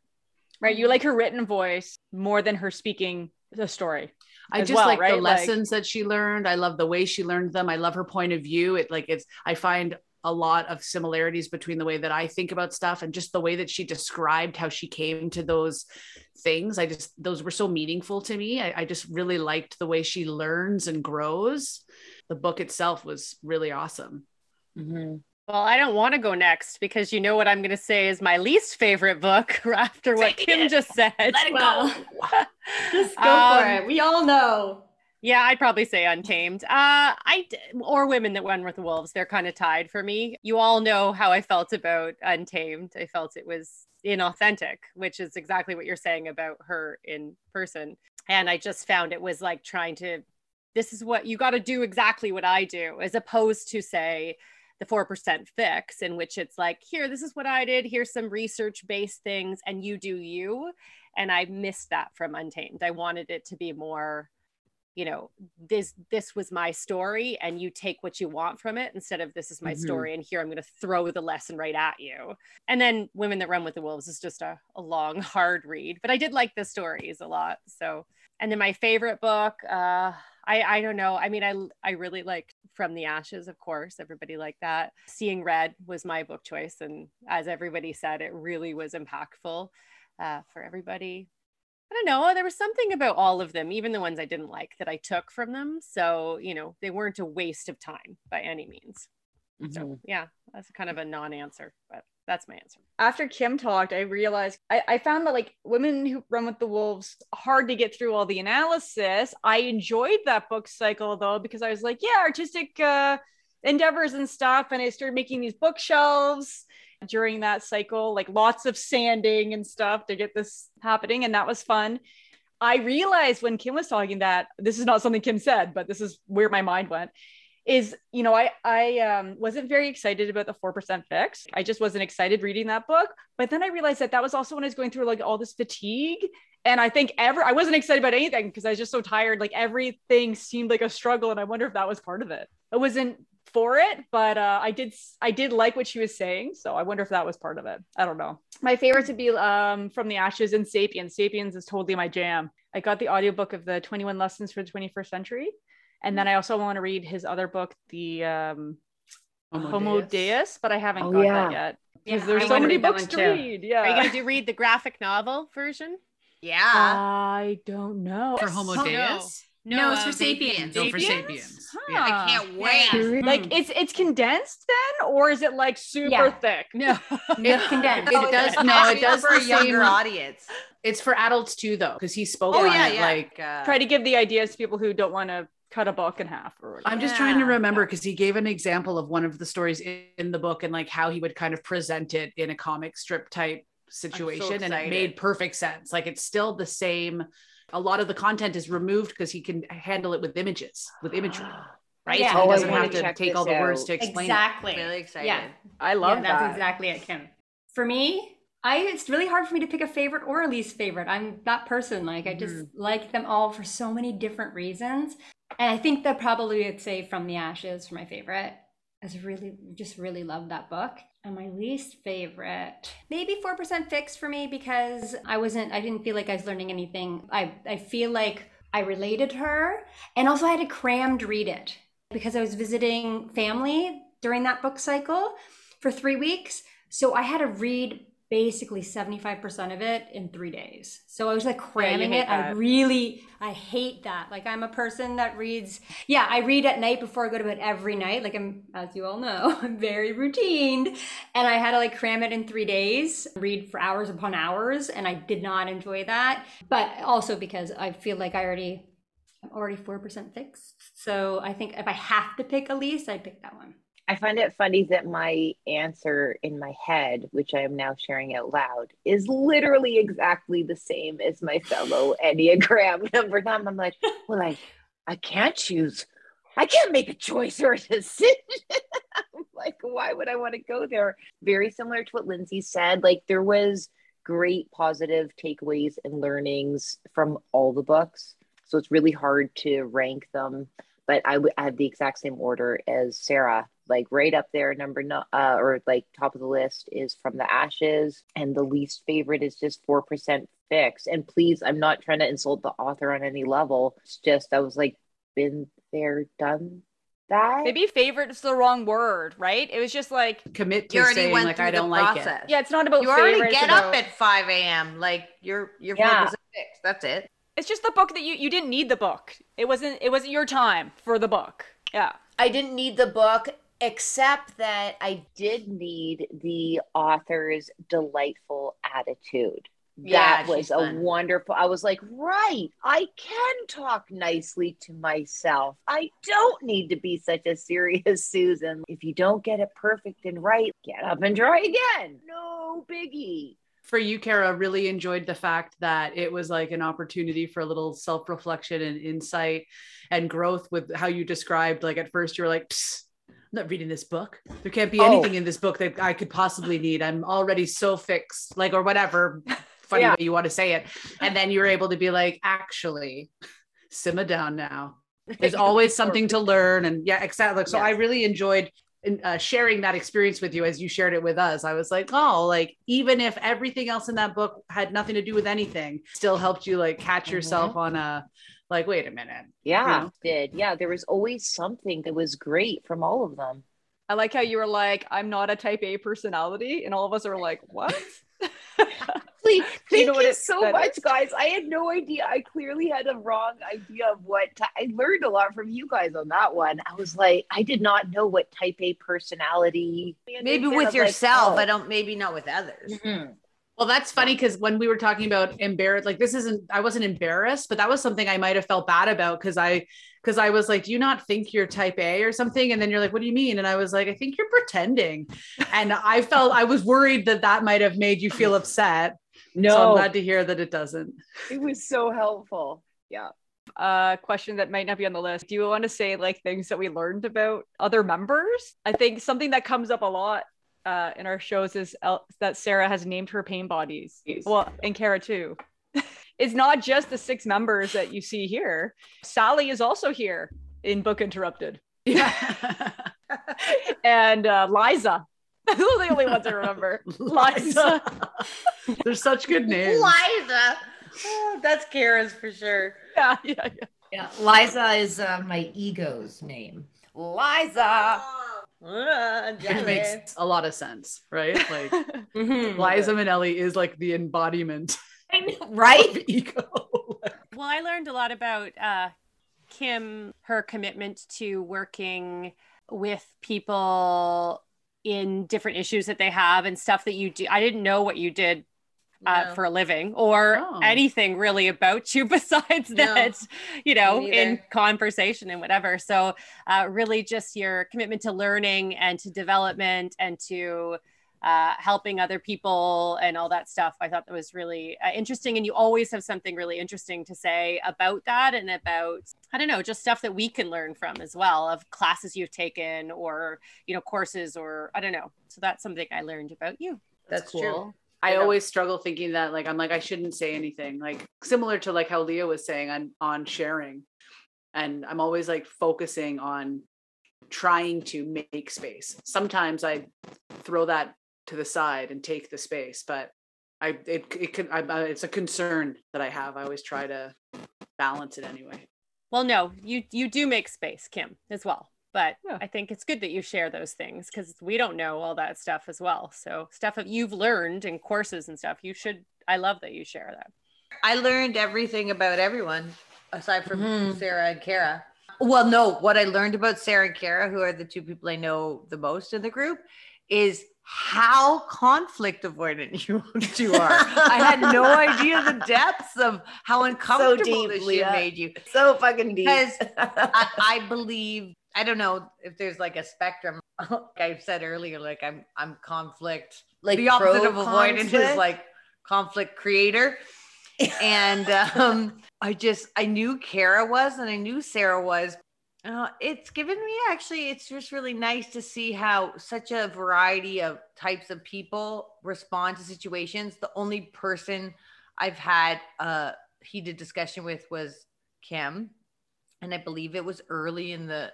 right. You like her written voice more than her speaking the story. i just well, like the right? Like- lessons that she learned i love the way she learned them i love her point of view it like it's i find a lot of similarities between the way that I think about stuff and just the way that she described how she came to those things. I just, those were so meaningful to me. I, I just really liked the way she learns and grows. The book itself was really awesome. Well, I don't want to go next because you know what I'm going to say is my least favorite book after what Say Kim it. just said. Let it Well, go. Just go Um, for it. We all know. Yeah, I'd probably say Untamed. Uh, I or Women That Run with the Wolves. They're kind of tied for me. You all know how I felt about Untamed. I felt it was inauthentic, which is exactly what you're saying about her in person. And I just found it was like trying to. This is what you got to do exactly what I do, as opposed to say the 4% fix, in which it's like, here, this is what I did. Here's some research based things, and you do you. And I missed that from Untamed. I wanted it to be more you know this this was my story and you take what you want from it instead of this is my Mhm. story and here i'm going to throw the lesson right at you and then women that run with the wolves is just a, a long hard read but i did like the stories a lot so and then my favorite book uh I, I don't know. I mean, I I really liked From the Ashes, of course. Everybody liked that. Seeing Red was my book choice, and as everybody said, it really was impactful uh, for everybody. I don't know. There was something about all of them, even the ones I didn't like, that I took from them. So, you know, they weren't a waste of time by any means. So, yeah, that's kind of a non answer, but that's my answer. after Kim talked, I realized I, I found that like women who run with the wolves hard to get through all the analysis. I enjoyed that book cycle though because I was like, yeah, artistic uh, endeavors and stuff, and I started making these bookshelves during that cycle, like lots of sanding and stuff to get this happening, and that was fun. I realized when Kim was talking that this is not something Kim said, but this is where my mind went is you know i i um, wasn't very excited about the 4% fix. I just wasn't excited reading that book. But then i realized that that was also when i was going through like all this fatigue. And i think ever i wasn't excited about anything because i was just so tired. Like everything seemed like a struggle and i wonder if that was part of it. I wasn't for it but uh, i did i did like what she was saying so i wonder if that was part of it i don't know my favorite would be um, from the ashes and sapiens sapiens is totally my jam i got the audiobook of the 21 lessons for the 21st century and then I also want to read his other book, the um, Homo Homo Deus. Deus, but I haven't Oh, got yeah. that yet. Because Yeah, there's I so many books to too. read. Yeah. Are you gonna read the graphic novel version? Yeah. I don't know. For Homo No. Deus? No, it's uh, for Sapiens. No, for Sapiens? Sapiens. Huh. Yeah. I can't wait. Like it's it's condensed then, or is it like super Yeah. thick? No. It's condensed. It does no, it does for the a younger audience. It's for adults too, though, because he spoke Oh on yeah, it. yeah. Like, uh, Try to give the ideas to people who don't want to cut a book in half or whatever. I'm just trying to remember because he gave an example of one of the stories in, in the book and like how he would kind of present it in a comic strip type situation, and it made perfect sense. Like it's still the same. A lot of the content is removed because he can handle it with images, with imagery, right? Yeah. So he doesn't wanna have to check take all the this words to explain it. exactly. really excited. Yeah. I love yeah, that. that's exactly it, Kim. For me, I it's really hard for me to pick a favorite or a least favorite. I'm that person. Like I just mm-hmm. like them all for so many different reasons. And I think that probably I'd say From the Ashes for my favorite. I really just really love that book. And my least favorite, maybe 4% fix for me because I wasn't I didn't feel like I was learning anything. I I feel like I related her and also I had to cram to read it because I was visiting family during that book cycle for 3 weeks. So I had to read basically 75% of it in three days. So I was like cramming hate it. I really, I hate that. Like I'm a person that reads, yeah, I read at night before I go to bed every night. Like I'm, as you all know, I'm very routine. And I had to like cram it in three days, read for hours upon hours. And I did not enjoy that. But also because I feel like I already, I'm already 4% fixed. So I think if I have to pick a least, I'd pick that one. I find it funny that my answer in my head, which I am now sharing out loud, is literally exactly the same as my fellow Enneagram number nine. I'm like, well, I, I can't choose. I can't make a choice or a decision. Like, why would I want to go there? Very similar to what Lindsay said. Like, there was great positive takeaways and learnings from all the books. So it's really hard to rank them. But I would I have the exact same order as Sarah like right up there number no uh, or like top of the list is from the ashes and the least favorite is just 4% fix and please i'm not trying to insult the author on any level it's just i was like been there done that Maybe favorite is the wrong word, right? It was just like Commit to You already saying went like I don't like it. yeah, it's not about You already favorite, it's get about- up at 5 a.m. Like your your you're Yeah. 4% fixed. That's it. It's just the book that you you didn't need the book. It wasn't it wasn't your time for the book. Yeah. I didn't need the book, except that I did need the author's delightful attitude. Yeah, That was a fun. wonderful. I was like, right, I can talk nicely to myself. I don't need to be such a serious Susan. If you don't get it perfect and right, get up and try again. No biggie. for you, Kara, really enjoyed the fact that it was like an opportunity for a little self reflection and insight and growth with how you described. Like at first, you were like, Psst, I'm not reading this book. There can't be Oh. anything in this book that I could possibly need. I'm already so fixed, like, or whatever funny Yeah. way you want to say it. And then you're able to be like, actually, simmer down now. There's always something to learn. And yeah, exactly. So I really enjoyed uh, sharing that experience with you as you shared it with us. I was like, oh, like even if everything else in that book had nothing to do with anything, still helped you like catch yourself on a like, wait a minute. Yeah, know? did. Yeah, there was always something that was great from all of them. I like how you were like, I'm not a type A personality, and all of us are like, what? Please, thank know you, so much, is? guys. I had no idea. I clearly had a wrong idea of what ty- I learned a lot from you guys on that one. I was like, I did not know what type A personality. Maybe I'm with like, yourself. oh. I don't maybe not with others. Mhm. Well, that's funny because when we were talking about embarrassed, like this isn't, I wasn't embarrassed, but that was something I might have felt bad about because I, because I was like, do you not think you're type A or something? And then you're like, what do you mean? And I was like, I think you're pretending. And I felt, I was worried that that might have made you feel upset. So I'm glad to hear that it doesn't. it was so helpful. Yeah. uh question that might not be on the list. Do you want to say like things that we learned about other members? I think something that comes up a lot uh in our shows is El- that Sarah has named her pain bodies. Well, and Kara too. it's not just the six members that you see here. Sally is also here in Book Interrupted. Yeah. And uh Liza. Those are the only ones I remember. Liza. They're such good names. Liza. Oh, that's Kara's for sure. Yeah, yeah, yeah. Yeah, Liza is uh, my ego's name. Liza. Which makes a lot of sense, right? Like Mhm. Liza Minnelli is like the embodiment right? of ego. Well, I learned a lot about uh, Kim, her commitment to working with people in different issues that they have and stuff that you do. I didn't know what you did uh, No. for a living or Oh. anything really about you besides No. that, you know, in conversation and whatever. So, uh, really, just your commitment to learning and to development and to uh, helping other people and all that stuff. I thought that was really uh, interesting. And you always have something really interesting to say about that and about, I don't know, just stuff that we can learn from as well of classes you've taken or, you know, courses or I don't know. So that's something I learned about you. That's true. I Yeah. always struggle thinking that like I'm like I shouldn't say anything like similar to like how Leah was saying on on sharing and I'm always like focusing on trying to make space. Sometimes I throw that to the side and take the space, but I it it can I, I- it's a concern that I have. I always try to balance it anyway. Well, no, you you do make space, Kim, as well. But Yeah. I think it's good that you share those things because we don't know all that stuff as well. So stuff that you've learned in courses and stuff, you should. I love that you share that. I learned everything about everyone aside from Mhm. Sarah and Kara. Well, no, what I learned about Sarah and Kara, who are the two people I know the most in the group, is how conflict avoidant you two are. I had no idea the depths of how uncomfortable this deeply, shit yeah. made you. So fucking deep. Because I, I believe I don't know if there's like a spectrum. Like I said earlier, like I'm I'm conflict. Like the opposite of pro avoidant is like conflict creator. and um, I just I knew Kara was, and I knew Sarah was. Uh, it's given me actually. It's just really nice to see how such a variety of types of people respond to situations. The only person I've had a heated discussion with was Kim, and I believe it was early in the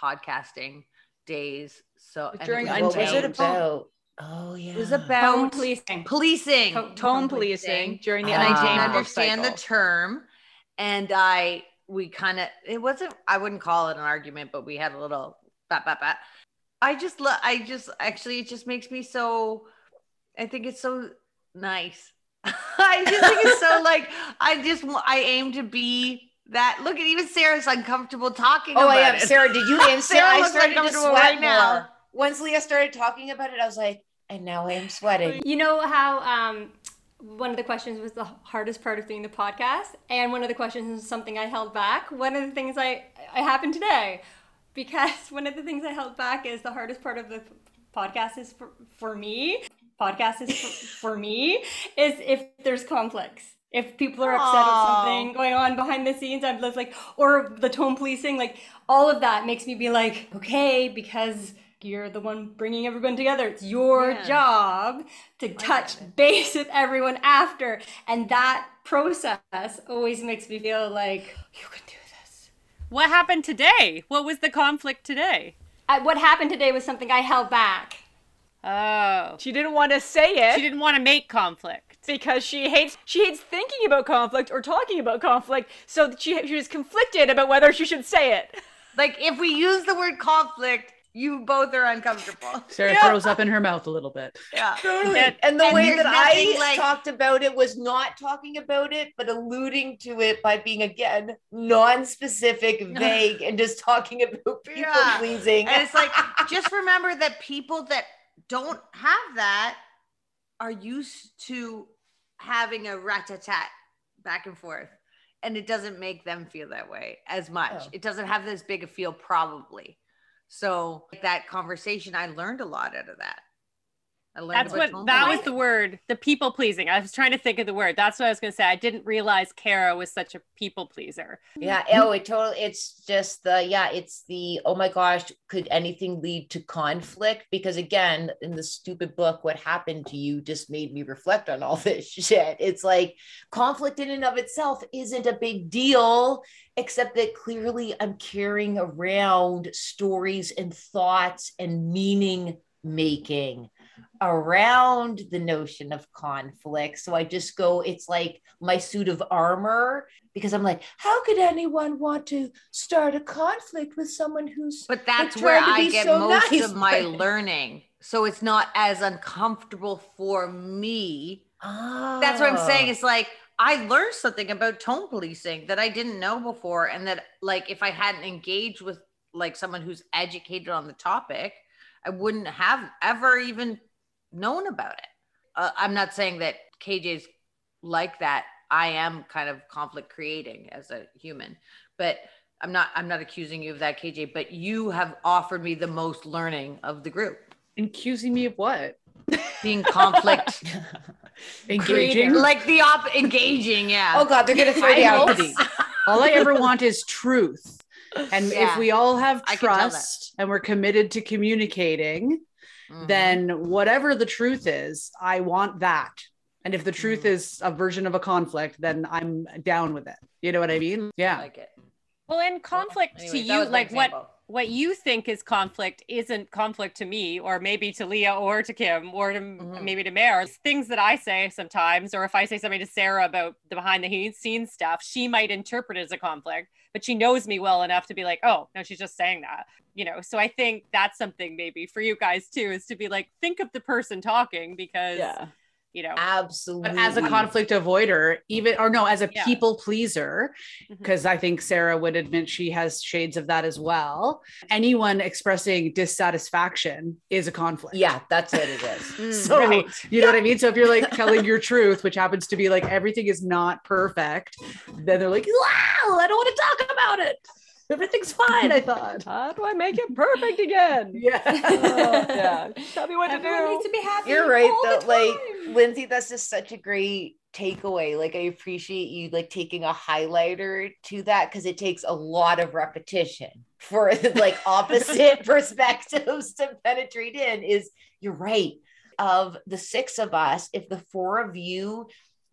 podcasting days. So and During was what was it about? Oh yeah. It was Home about policing. policing, Tone- tone policing during the and I didn't untamed book understand the term, and I we kind of it wasn't I wouldn't call it an argument, but we had a little bat bat bat. I just love I just actually it just makes me so I think it's so nice. I just think it's so like I just wa- I aim to be that. Look at even Sarah's uncomfortable talking Oh, about I am. it. Sarah, did you answer? Sarah I looks started to uncomfortable sweat right now. more. Once Leah started talking about it, I was like, and now I am sweating. You know how um, one of the questions was the hardest part of doing the podcast, and one of the questions is something I held back. One of the things I I happened today, because one of the things I held back is the hardest part of the podcast is for, for me. Podcast is for, for me is if there's conflicts. If people are upset Aw. at something going on behind the scenes, I'm just like, or the tone policing, like all of that makes me be like, okay, because you're the one bringing everyone together. It's your Yeah. job to touch base with everyone after. And that process always makes me feel like you can do this. What happened today? What was the conflict today? I, what happened today was something I held back. Oh, She didn't want to say it she didn't want to make conflict. Because she hates she hates thinking about conflict or talking about conflict. So she she was conflicted about whether she should say it. like if we use the word conflict, you both are uncomfortable. Sarah throws up in her mouth a little bit. Yeah. Totally. And- And, the and way that I like- talked about it was not talking about it, but alluding to it by being again non-specific, vague, and just talking about people Yeah. pleasing. And it's like, just remember that people that don't have that are used to having a rat-a-tat back and forth. And it doesn't make them feel that way as much. Oh. It doesn't have this big a feel, probably. So that conversation, I learned a lot out of that. I learned That's what tone that was the word, the people pleasing. I was trying to think of the word. That's what I was going to say. I didn't realize Kara was such a people pleaser. yeah, oh, it totally. It's just the yeah. It's the oh my gosh, could anything lead to conflict? Because again, in the stupid book, what happened to you just made me reflect on all this shit. It's like conflict in and of itself isn't a big deal, except that clearly I'm carrying around stories and thoughts and meaning making around the notion of conflict. So I just go, it's like my suit of armor because I'm like, how could anyone want to start a conflict with someone who's But that's like, where I get so most nice, of my learning. So it's not as uncomfortable for me. That's what I'm ah. saying. Oh. It's like I learned something about tone policing that I didn't know before. And that like if I hadn't engaged with like someone who's educated on the topic, I wouldn't have ever even known about it. Uh, I'm not saying that KJ's like that. I am kind of conflict creating as a human, but I'm not I'm not accusing you of that, KJ, but you have offered me the most learning of the group. Accusing me of what? Being conflict Engaging. like the op engaging, yeah. Oh God, they're gonna throw I you out. all I ever want is truth. And Yeah. if we all have I can tell that. trust and we're committed to communicating, Mhm. then whatever the truth is, I want that. And if the truth Mm-hmm. is a version of a conflict, then I'm down with it. You know what I mean? Yeah. like it. Well, in conflict Anyways, to you, like what example. what you think is conflict isn't conflict to me, or maybe to Leah, or to Kim, or to Mhm. maybe to Mare. It's things that I say sometimes, or if I say something to Sarah about the behind the scenes stuff, she might interpret it as a conflict, but she knows me well enough to be like, oh no, she's just saying that, you know. So I think that's something maybe for you guys too, is to be like, think of the person talking because Yeah. You know, Absolutely. But as a conflict avoider, even or no, as a Yeah. people pleaser, mm-hmm. because I think Sarah would admit she has shades of that as well. Anyone expressing dissatisfaction is a conflict. Yeah, that's what it is. So mm, Right. you know what I mean? So if you're like telling your truth, which happens to be like everything is not perfect, then they're like, wow, I don't want to talk about it. Everything's fine, I thought. How do I make it perfect again? Yeah. Oh, yeah. Tell me what to Everyone do. needs to be happy. You're right all though. the Like. Lindsay, that's just such a great takeaway. Like I appreciate you like taking a highlighter to that because it takes a lot of repetition for like opposite perspectives to penetrate in. Is you're right. Of the six of us, if the four of you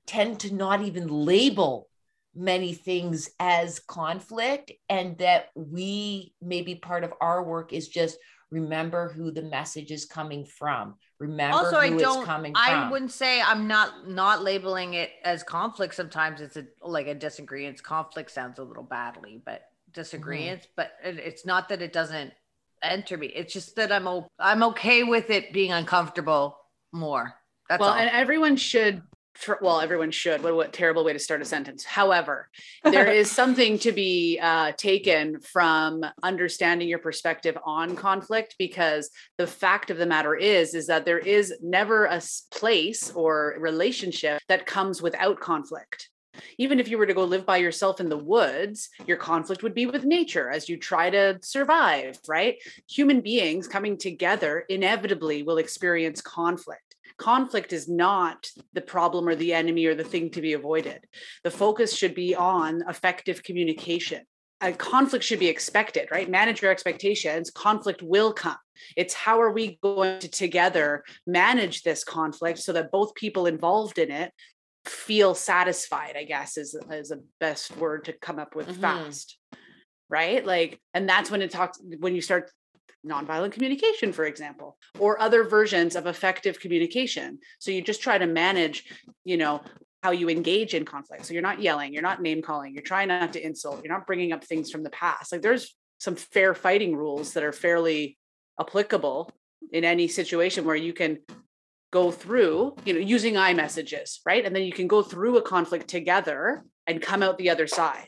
tend to not even label many things as conflict and that we maybe part of our work is just remember who the message is coming from remember also who I don't coming I from wouldn't say I'm not not labeling it as conflict. Sometimes it's a like a disagreement. Conflict sounds a little badly, but mm-hmm. disagreements. But it, it's not that it doesn't enter me. It's just that I'm o- I'm okay with it being uncomfortable more. That's well, all. and everyone should. Well, everyone should. What, what terrible way to start a sentence. However, there is something to be uh, taken from understanding your perspective on conflict because the fact of the matter is, is that there is never a place or relationship that comes without conflict. Even if you were to go live by yourself in the woods, your conflict would be with nature as you try to survive, right? Human beings coming together inevitably will experience conflict conflict is not the problem or the enemy or the thing to be avoided. The focus should be on effective communication. A conflict should be expected, right? Manage your expectations. Conflict will come. It's how are we going to together manage this conflict so that both people involved in it feel satisfied, I guess is, is a best word to come up with Mhm. fast. Right. Like, and that's when it talks, when you start nonviolent communication, for example, or other versions of effective communication. So you just try to manage, you know, how you engage in conflict. So you're not yelling, you're not name calling, you're trying not to insult, you're not bringing up things from the past. Like there's some fair fighting rules that are fairly applicable in any situation where you can go through, you know, using I-messages, right? And then you can go through a conflict together and come out the other side.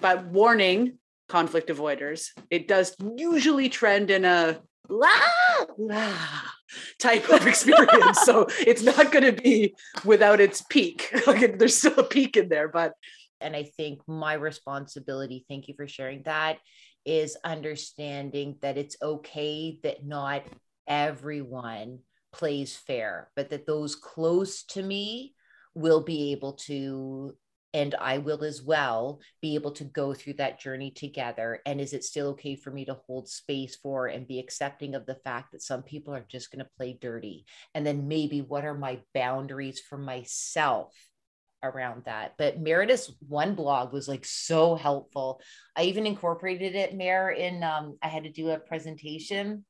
But warning, conflict avoiders, it does usually trend in a "Ah, ah," type of experience. so it's not going to be without its peak. Like there's still a peak in there, but and I think my responsibility, thank you for sharing that, is understanding that it's okay that not everyone plays fair, but that those close to me will be able to, and I will as well, be able to go through that journey together. And is it still okay for me to hold space for and be accepting of the fact that some people are just going to play dirty? And then maybe what are my boundaries for myself? around that. But Meredith's one blog was like so helpful. I even incorporated it, Mare, in um, I had to do a presentation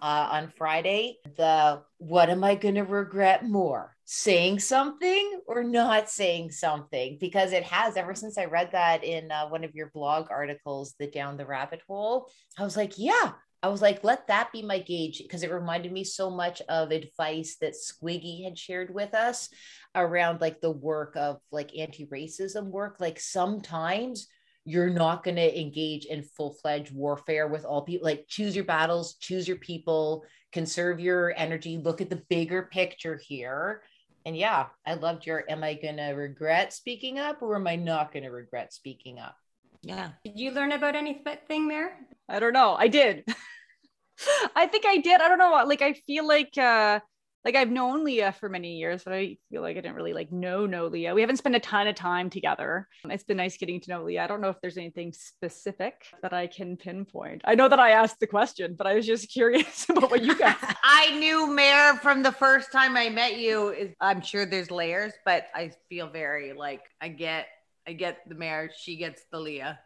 uh, on Friday. The what am I going to regret more? Saying something or not saying something? Because it has ever since I read that in uh, one of your blog articles, The Down the Rabbit Hole. I was like, yeah. I was like, let that be my gauge because it reminded me so much of advice that Squiggy had shared with us around like the work of like anti-racism work. Like sometimes you're not going to engage in full-fledged warfare with all people like choose your battles choose your people conserve your energy look at the bigger picture here and yeah i loved your am i going to regret speaking up or am i not going to regret speaking up yeah Did you learn about anything, there? I don't know. I did. I think I did. I don't know. Like I feel like uh like I've known Leah for many years, but I feel like I didn't really like know know Leah. We haven't spent a ton of time together. It's been nice getting to know Leah. I don't know if there's anything specific that I can pinpoint. I know that I asked the question, but I was just curious about what you guys. I knew Mare from the first time I met you. Is I'm sure there's layers, but I feel very like I get I get the Mare, she gets the Leah.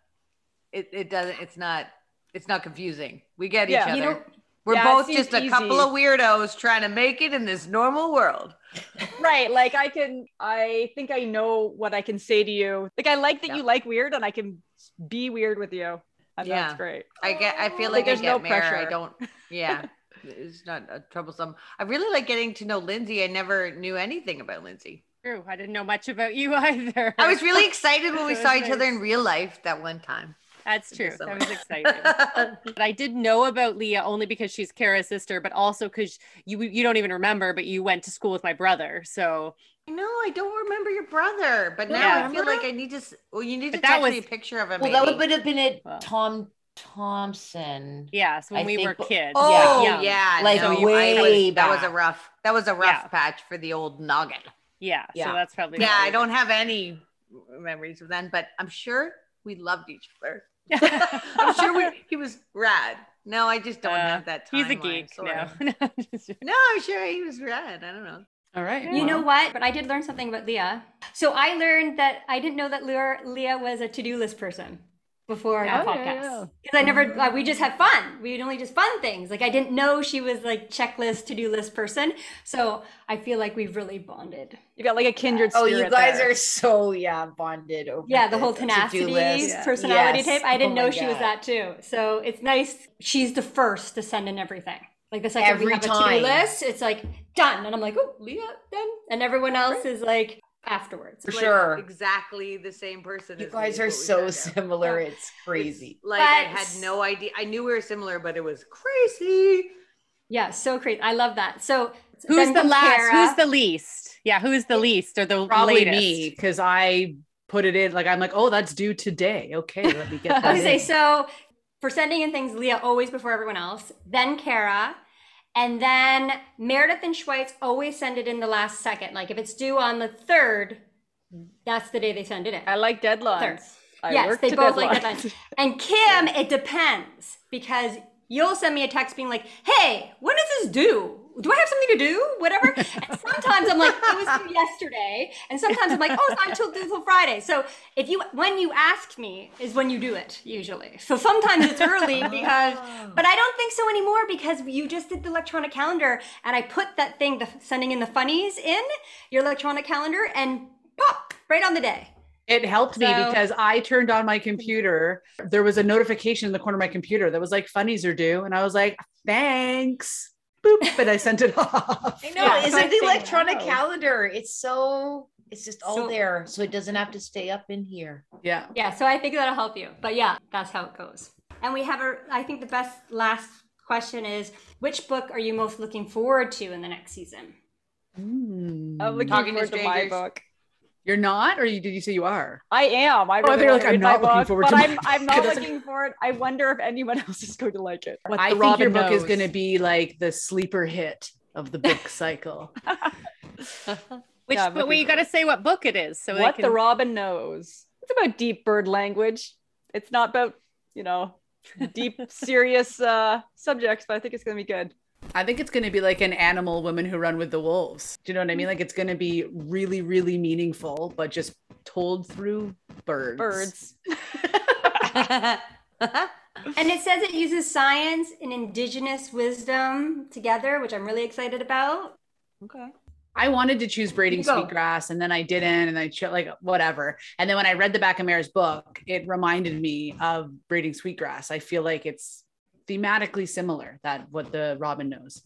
It it doesn't it's not it's not confusing. We get each other. You know- We're Yeah, both just a couple of weirdos trying to make it in this normal world. right. Like I can I think I know what I can say to you. Like I like that Yeah. you like weird and I can be weird with you. And Yeah. that's great. I get I feel Like, like, I there's get no Mare. I don't yeah. It's not uh, troublesome. I really like getting to know Lindsay. I never knew anything about Lindsay. True. I didn't know much about you either. I was really excited when we saw was each other in real life that one time. That's true. That was exciting. but I did know about Leah only because she's Kara's sister, but also because you you don't even remember, but you went to school with my brother. So No, I don't remember your brother, but now Yeah. I feel like I need to. Well, you need to But that text me a picture of him. well that would have been it Well. tom thompson yeah, so when I we think- were kids. Oh yeah, yeah, Like no, way I was- That was a rough. That was a rough Yeah. patch for the old noggin. yeah. Yeah. So that's probably Yeah. I don't have any memories of then, but I'm sure we loved each other. I'm sure we, he was rad. No, I just don't Uh, have that time. He's a geek now. No, I'm sure he was rad. I don't know. All right. You know what? But I did learn something about Leah. So I learned that I didn't know that Leah, Leah was a to-do list person before the Oh, yeah, podcast. yeah. Because I never, uh, we just had fun. We'd only just fun things. Like I didn't know she was like checklist, to-do list person. So I feel like we've really bonded. You got like a kindred oh spirit. you guys there. are so yeah bonded over Yeah, the this whole to-do tenacity list. personality Yes. type. I didn't Oh know she was that too. So it's nice. She's the first to send in everything. Like the second we Every have a time. to-do list, it's like done, and I'm like, oh, Leah, done, and everyone else is like afterwards. for Like, sure Exactly the same person. you as me guys is are so found out. similar Yeah. it's crazy Like I had no idea. I knew we were similar, but it was crazy. Yeah, so crazy. I love that. So Who's the last? Kara. Who's the least? Yeah, who's the least or the probably latest? me because I put it in like I'm like, oh, that's due today. Okay, let me get I that. was say in. so for sending in things, Leah always before everyone else, then Kara, and then Meredith and Schweitz always send it in the last second. Like if it's due on the third, that's the day they send it in. I like deadlines. Third. I yes, they both like deadlines. And Kim, it depends because you'll send me a text being like, "Hey, when does this due? Do I have something to do? Whatever." And sometimes I'm like, "It was due yesterday," and sometimes I'm like, "Oh, it's not until due till Friday." So if you when you ask me is when you do it usually. So sometimes it's early because, but I don't think so anymore because you just did the electronic calendar and I put that thing, the sending in the funnies in your electronic calendar and pop right on the day. It helped me So- because I turned on my computer. There was a notification in the corner of my computer that was like funnies are due. And I was like, thanks. Boop. And I sent it off. I know. Yeah, Isn't so I the electronic Wow. calendar? It's so. It's just all So- there, so it doesn't have to stay up in here. Yeah. Yeah, so I think that'll help you. But yeah, that's how it goes. And we have a, I think the best last question is which book are you most looking forward to in the next season? Mm. I'm looking Talking forward to, my book. You're not, or you, did you say you are? I am. I Oh, I really thought you were want like, to I'm read my not looking book, forward but to I'm. I'm not Because- looking forward. I wonder if anyone else is going to like it. What I the think your Robin book is going to be like the sleeper hit of the book cycle. Which, Yeah, but we got to say what book it is. So what can, the robin knows. It's about deep bird language. It's not about you know deep serious uh subjects, but I think it's going to be good. I think it's going to be like an animal women who run with the wolves. Do you know what I mean? Like it's going to be really, really meaningful, but just told through birds. Birds. And it says it uses science and indigenous wisdom together, which I'm really excited about. Okay. I wanted to choose braiding sweetgrass and then I didn't and I chose like whatever. And then when I read the back of Mare's book, it reminded me of braiding sweetgrass. I feel like it's thematically similar that what the Robin knows.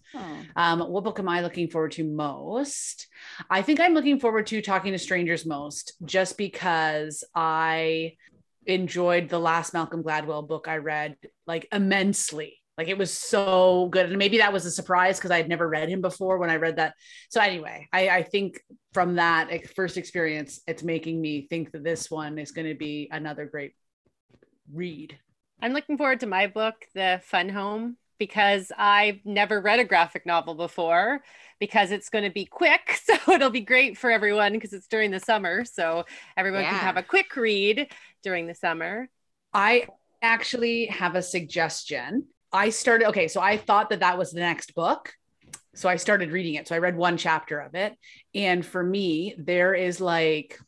Um, what book am I looking forward to most? I think I'm looking forward to talking to strangers most, just because I enjoyed the last Malcolm Gladwell book I read like immensely. Like it was so good. And maybe that was a surprise because I had never read him before when I read that. So anyway, I, I think from that first experience, it's making me think that this one is going to be another great read. I'm looking forward to my book, The Fun Home, because I've never read a graphic novel before because it's going to be quick. So it'll be great for everyone because it's during the summer. So everyone can have a quick read during the summer. I actually have a suggestion. I started, okay, so I thought that that was the next book. So I started reading it. So I read one chapter of it. And for me, there is like,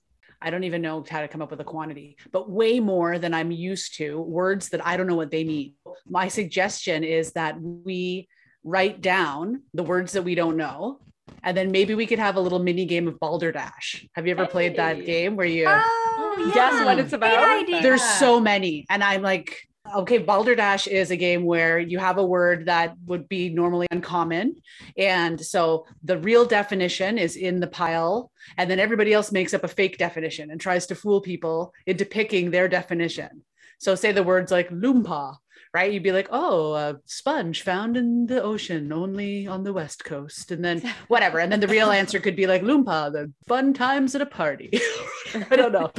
I don't even know how to come up with a quantity, but way more than I'm used to words that I don't know what they mean. My suggestion is that we write down the words that we don't know. And then maybe we could have a little mini game of Balderdash. Have you ever played that game where you Oh, yeah. Guess what it's about? there's so many and i'm like okay balderdash is a game where you have a word that would be normally uncommon. And so the real definition is in the pile and then everybody else makes up a fake definition and tries to fool people into picking their definition. So say the words like loompa right? You'd be like oh a sponge found in the ocean only on the west coast. And then whatever. And then the real answer could be like loompa the fun times at a party. I don't know.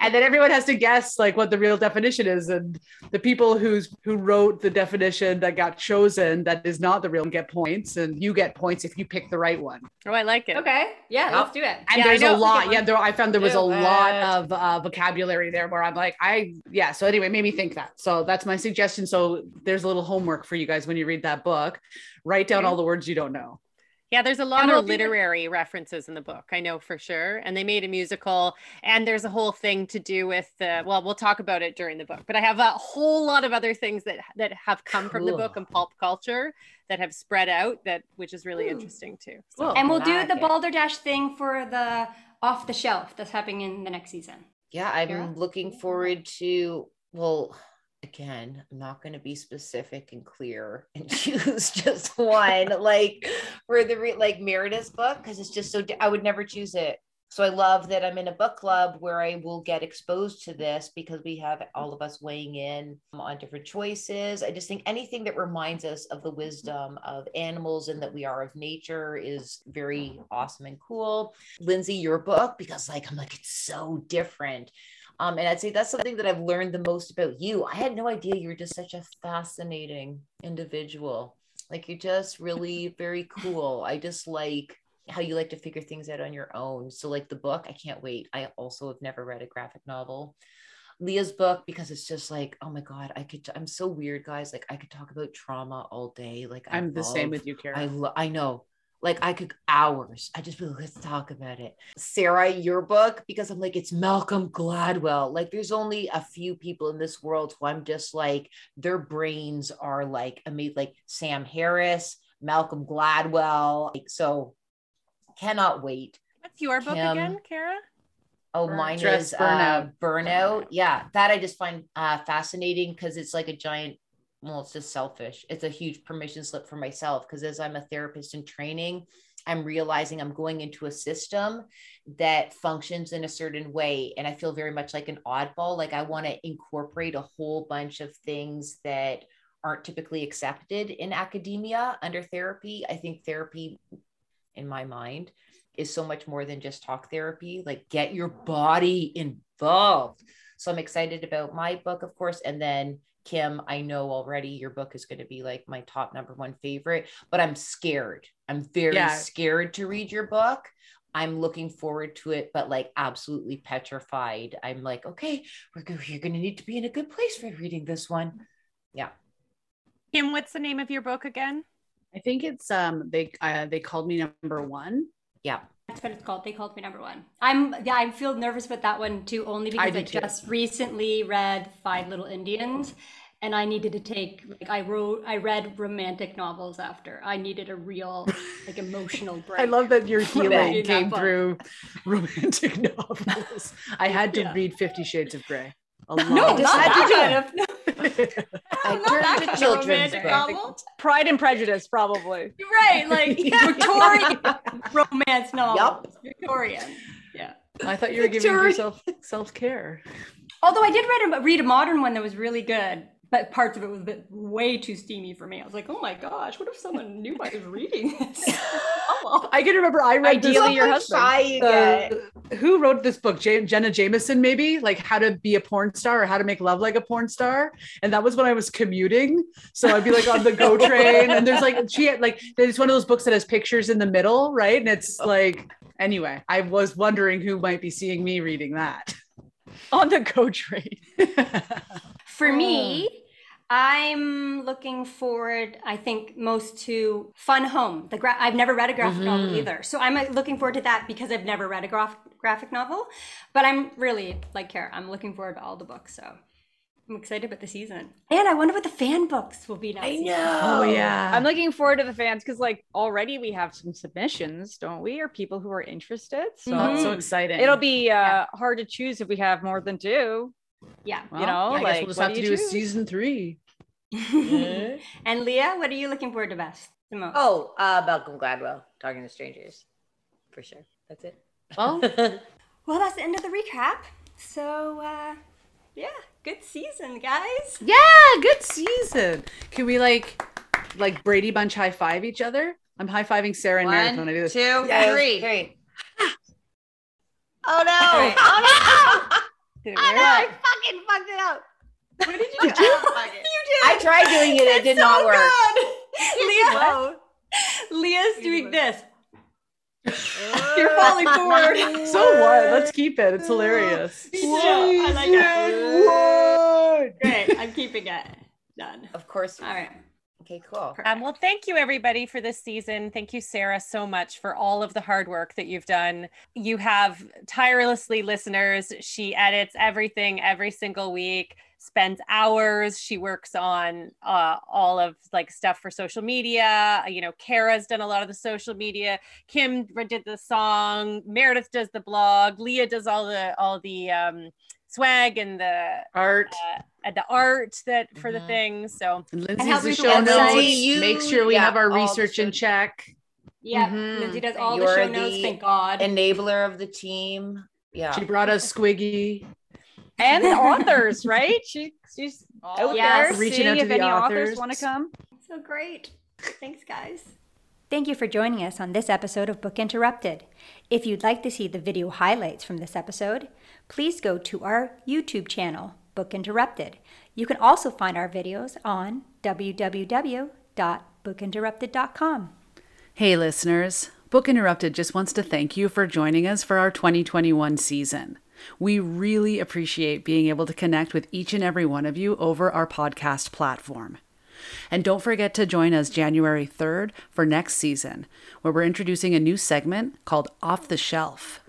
And then everyone has to guess like what the real definition is. And the people who's who wrote the definition that got chosen that is not the real get points. And you get points if you pick the right one. Oh, I like it. Okay. Yeah, let's do it. and Yeah, there's a lot. yeah there i found there was a Do lot of uh, vocabulary there where i'm like i yeah. So anyway it made me think that. So that's my suggestion so there's a little homework for you guys when you read that book write down all the words you don't know Yeah, there's a lot of do the- literary references in the book. I know for sure. And they made a musical, and there's a whole thing to do with the. Well, we'll talk about it during the book. But I have a whole lot of other things that that have come from the book Cool. and pulp culture that have spread out. That which is really Ooh. interesting too. So, Well, And we'll do the. Balderdash thing for the off the shelf that's happening in the next season. Yeah, I'm Kara? looking forward to, well, again, I'm not going to be specific and clear and choose just one, like for the, re- like Meredith's book, because it's just so, I would never choose it. So I love that I'm in a book club where I will get exposed to this because we have all of us weighing in on different choices. I just think anything that reminds us of the wisdom of animals and that we are of nature is very awesome and cool. Lindsay, your book, because like I'm like, it's so different. Um, and I'd say that's something that I've learned the most about you. I had no idea you were just such a fascinating individual. Like you're just really very cool. I just like how you like to figure things out on your own. So like the book, I can't wait. I also have never read a graphic novel. Leah's book because it's just like, oh my god, I could. I'm so weird, guys. Like I could talk about trauma all day. Like I i'm the same with you Kara. I lo- I know. Like I could hours. I just be like, let's talk about it. Sarah, your book, because I'm like, it's Malcolm Gladwell. Like there's only a few people in this world who I'm just like, their brains are like amazing, like Sam Harris, Malcolm Gladwell. Like, so cannot wait. what's your book Kim. again, Kara? Oh, Burn- mine is Burnout. Uh, burnout. Yeah, that I just find uh, fascinating because it's like a giant. Well, it's just selfish. It's a huge permission slip for myself because as I'm a therapist in training, I'm realizing I'm going into a system that functions in a certain way, and I feel very much like an oddball. Like I want to incorporate a whole bunch of things that aren't typically accepted in academia under therapy. I think therapy, in my mind, is so much more than just talk therapy. Like, get your body involved. So, I'm excited about my book, of course. And then, Kim, I know already your book is going to be like my top number one favorite, but I'm scared. I'm very Yeah. scared to read your book. I'm looking forward to it, but like absolutely petrified. I'm like, okay, we're go- you're going to need to be in a good place for reading this one. Yeah. Kim, what's the name of your book again? i think it's um they uh, they called me number one Yeah. That's what it's called. They called me number one. I'm yeah, I feel nervous with that one too, only because I, do too. just recently read Five Little Indians. and I needed to take like I wrote I read romantic novels after. I needed a real like emotional break. I love that your from healing reading came through romantic novels. I had to Yeah. read Fifty Shades of Grey. A lot. No, not just had to that kind of. I not turned that kind of children's romantic book. novel. Pride and Prejudice, probably. You're right, like Victorian romance novels. Victorian. Yeah. I thought you were giving Victoria. yourself self care. Although I did read a, read a modern one that was really good, but parts of it was a bit way too steamy for me. I was like, oh my gosh, what if someone knew I was reading this? novel? I can remember I read this. Ideally, your husband. Shy you get. Uh, who wrote this book? Ja- Jenna Jameson, maybe like how to be a porn star or how to make love like a porn star. And that was when I was commuting. So I'd be like on the go train, and there's like she had like there's one of those books that has pictures in the middle, right? And it's like anyway, I was wondering who might be seeing me reading that. On the go train. For me, I'm looking forward, I think, most to Fun Home. The gra- I've never read a graphic novel either, so I'm uh, looking forward to that because I've never read a graph- graphic novel. But I'm really like Kara. I'm looking forward to all the books, so I'm excited about the season. And I wonder what the fan books will be next. I know. Oh, yeah. I'm looking forward to the fans because, like, already we have some submissions, don't we? Or people who are interested. So That's so exciting. it'll be uh, hard to choose if we have more than two. Yeah. Well, you know, I guess like, we'll just what have do to you do a choose? season three. and Leah, what are you looking forward to best? The most? Oh, uh, Malcolm Gladwell, talking to strangers, for sure. That's it. Well, Well, that's the end of the recap. So, uh, yeah, good season, guys. yeah, good season. Can we like like Brady Bunch high five each other? I'm high fiving Sarah and Meredith when I do One, this. two, Yes, three. three. Oh no! Right. Oh no! Did it Oh work? No! I fucking fucked it up. What did you Did do? you? You did. I tried doing it. It did not work. Leah, Leah's doing this. You're falling forward. So what? Let's keep it. It's hilarious. Me too. I like it. What? Great. I'm keeping it. Done. Of course. All right. Okay, cool. Um, well, thank you everybody for this season. Thank you, Sarah, so much for all of the hard work that you've done. You have tirelessly listeners. She edits everything every single week, spends hours. She works on uh, all of like stuff for social media. You know, Kara's done a lot of the social media. Kim did the song. Meredith does the blog. Leah does all the all the um, swag and the Art. uh, and the art that for the Mhm. things. So And Lindsay's the the show website. notes. You- Make sure we yeah, have our research in check. Yeah, Mhm. Lindsay does all You're the show notes. the Thank God. Enabler of the team. Yeah. She brought us Squiggy. And the authors, right? She, she's out Yes. there Reaching seeing out to if the any authors, authors. want to come. so great. Thanks, guys. Thank you for joining us on this episode of Book Interrupted. If you'd like to see the video highlights from this episode, please go to our YouTube channel, Book Interrupted. You can also find our videos on www.bookinterrupted.com. Hey, listeners. Book Interrupted just wants to thank you for joining us for our 2021 season. We really appreciate being able to connect with each and every one of you over our podcast platform. And don't forget to join us January 3rd for next season, where we're introducing a new segment called Off the Shelf.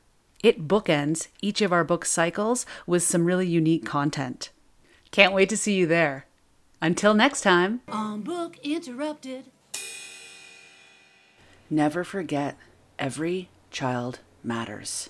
It bookends each of our book cycles with some really unique content. Can't wait to see you there. Until next time. On Book Interrupted. Never forget, every child matters.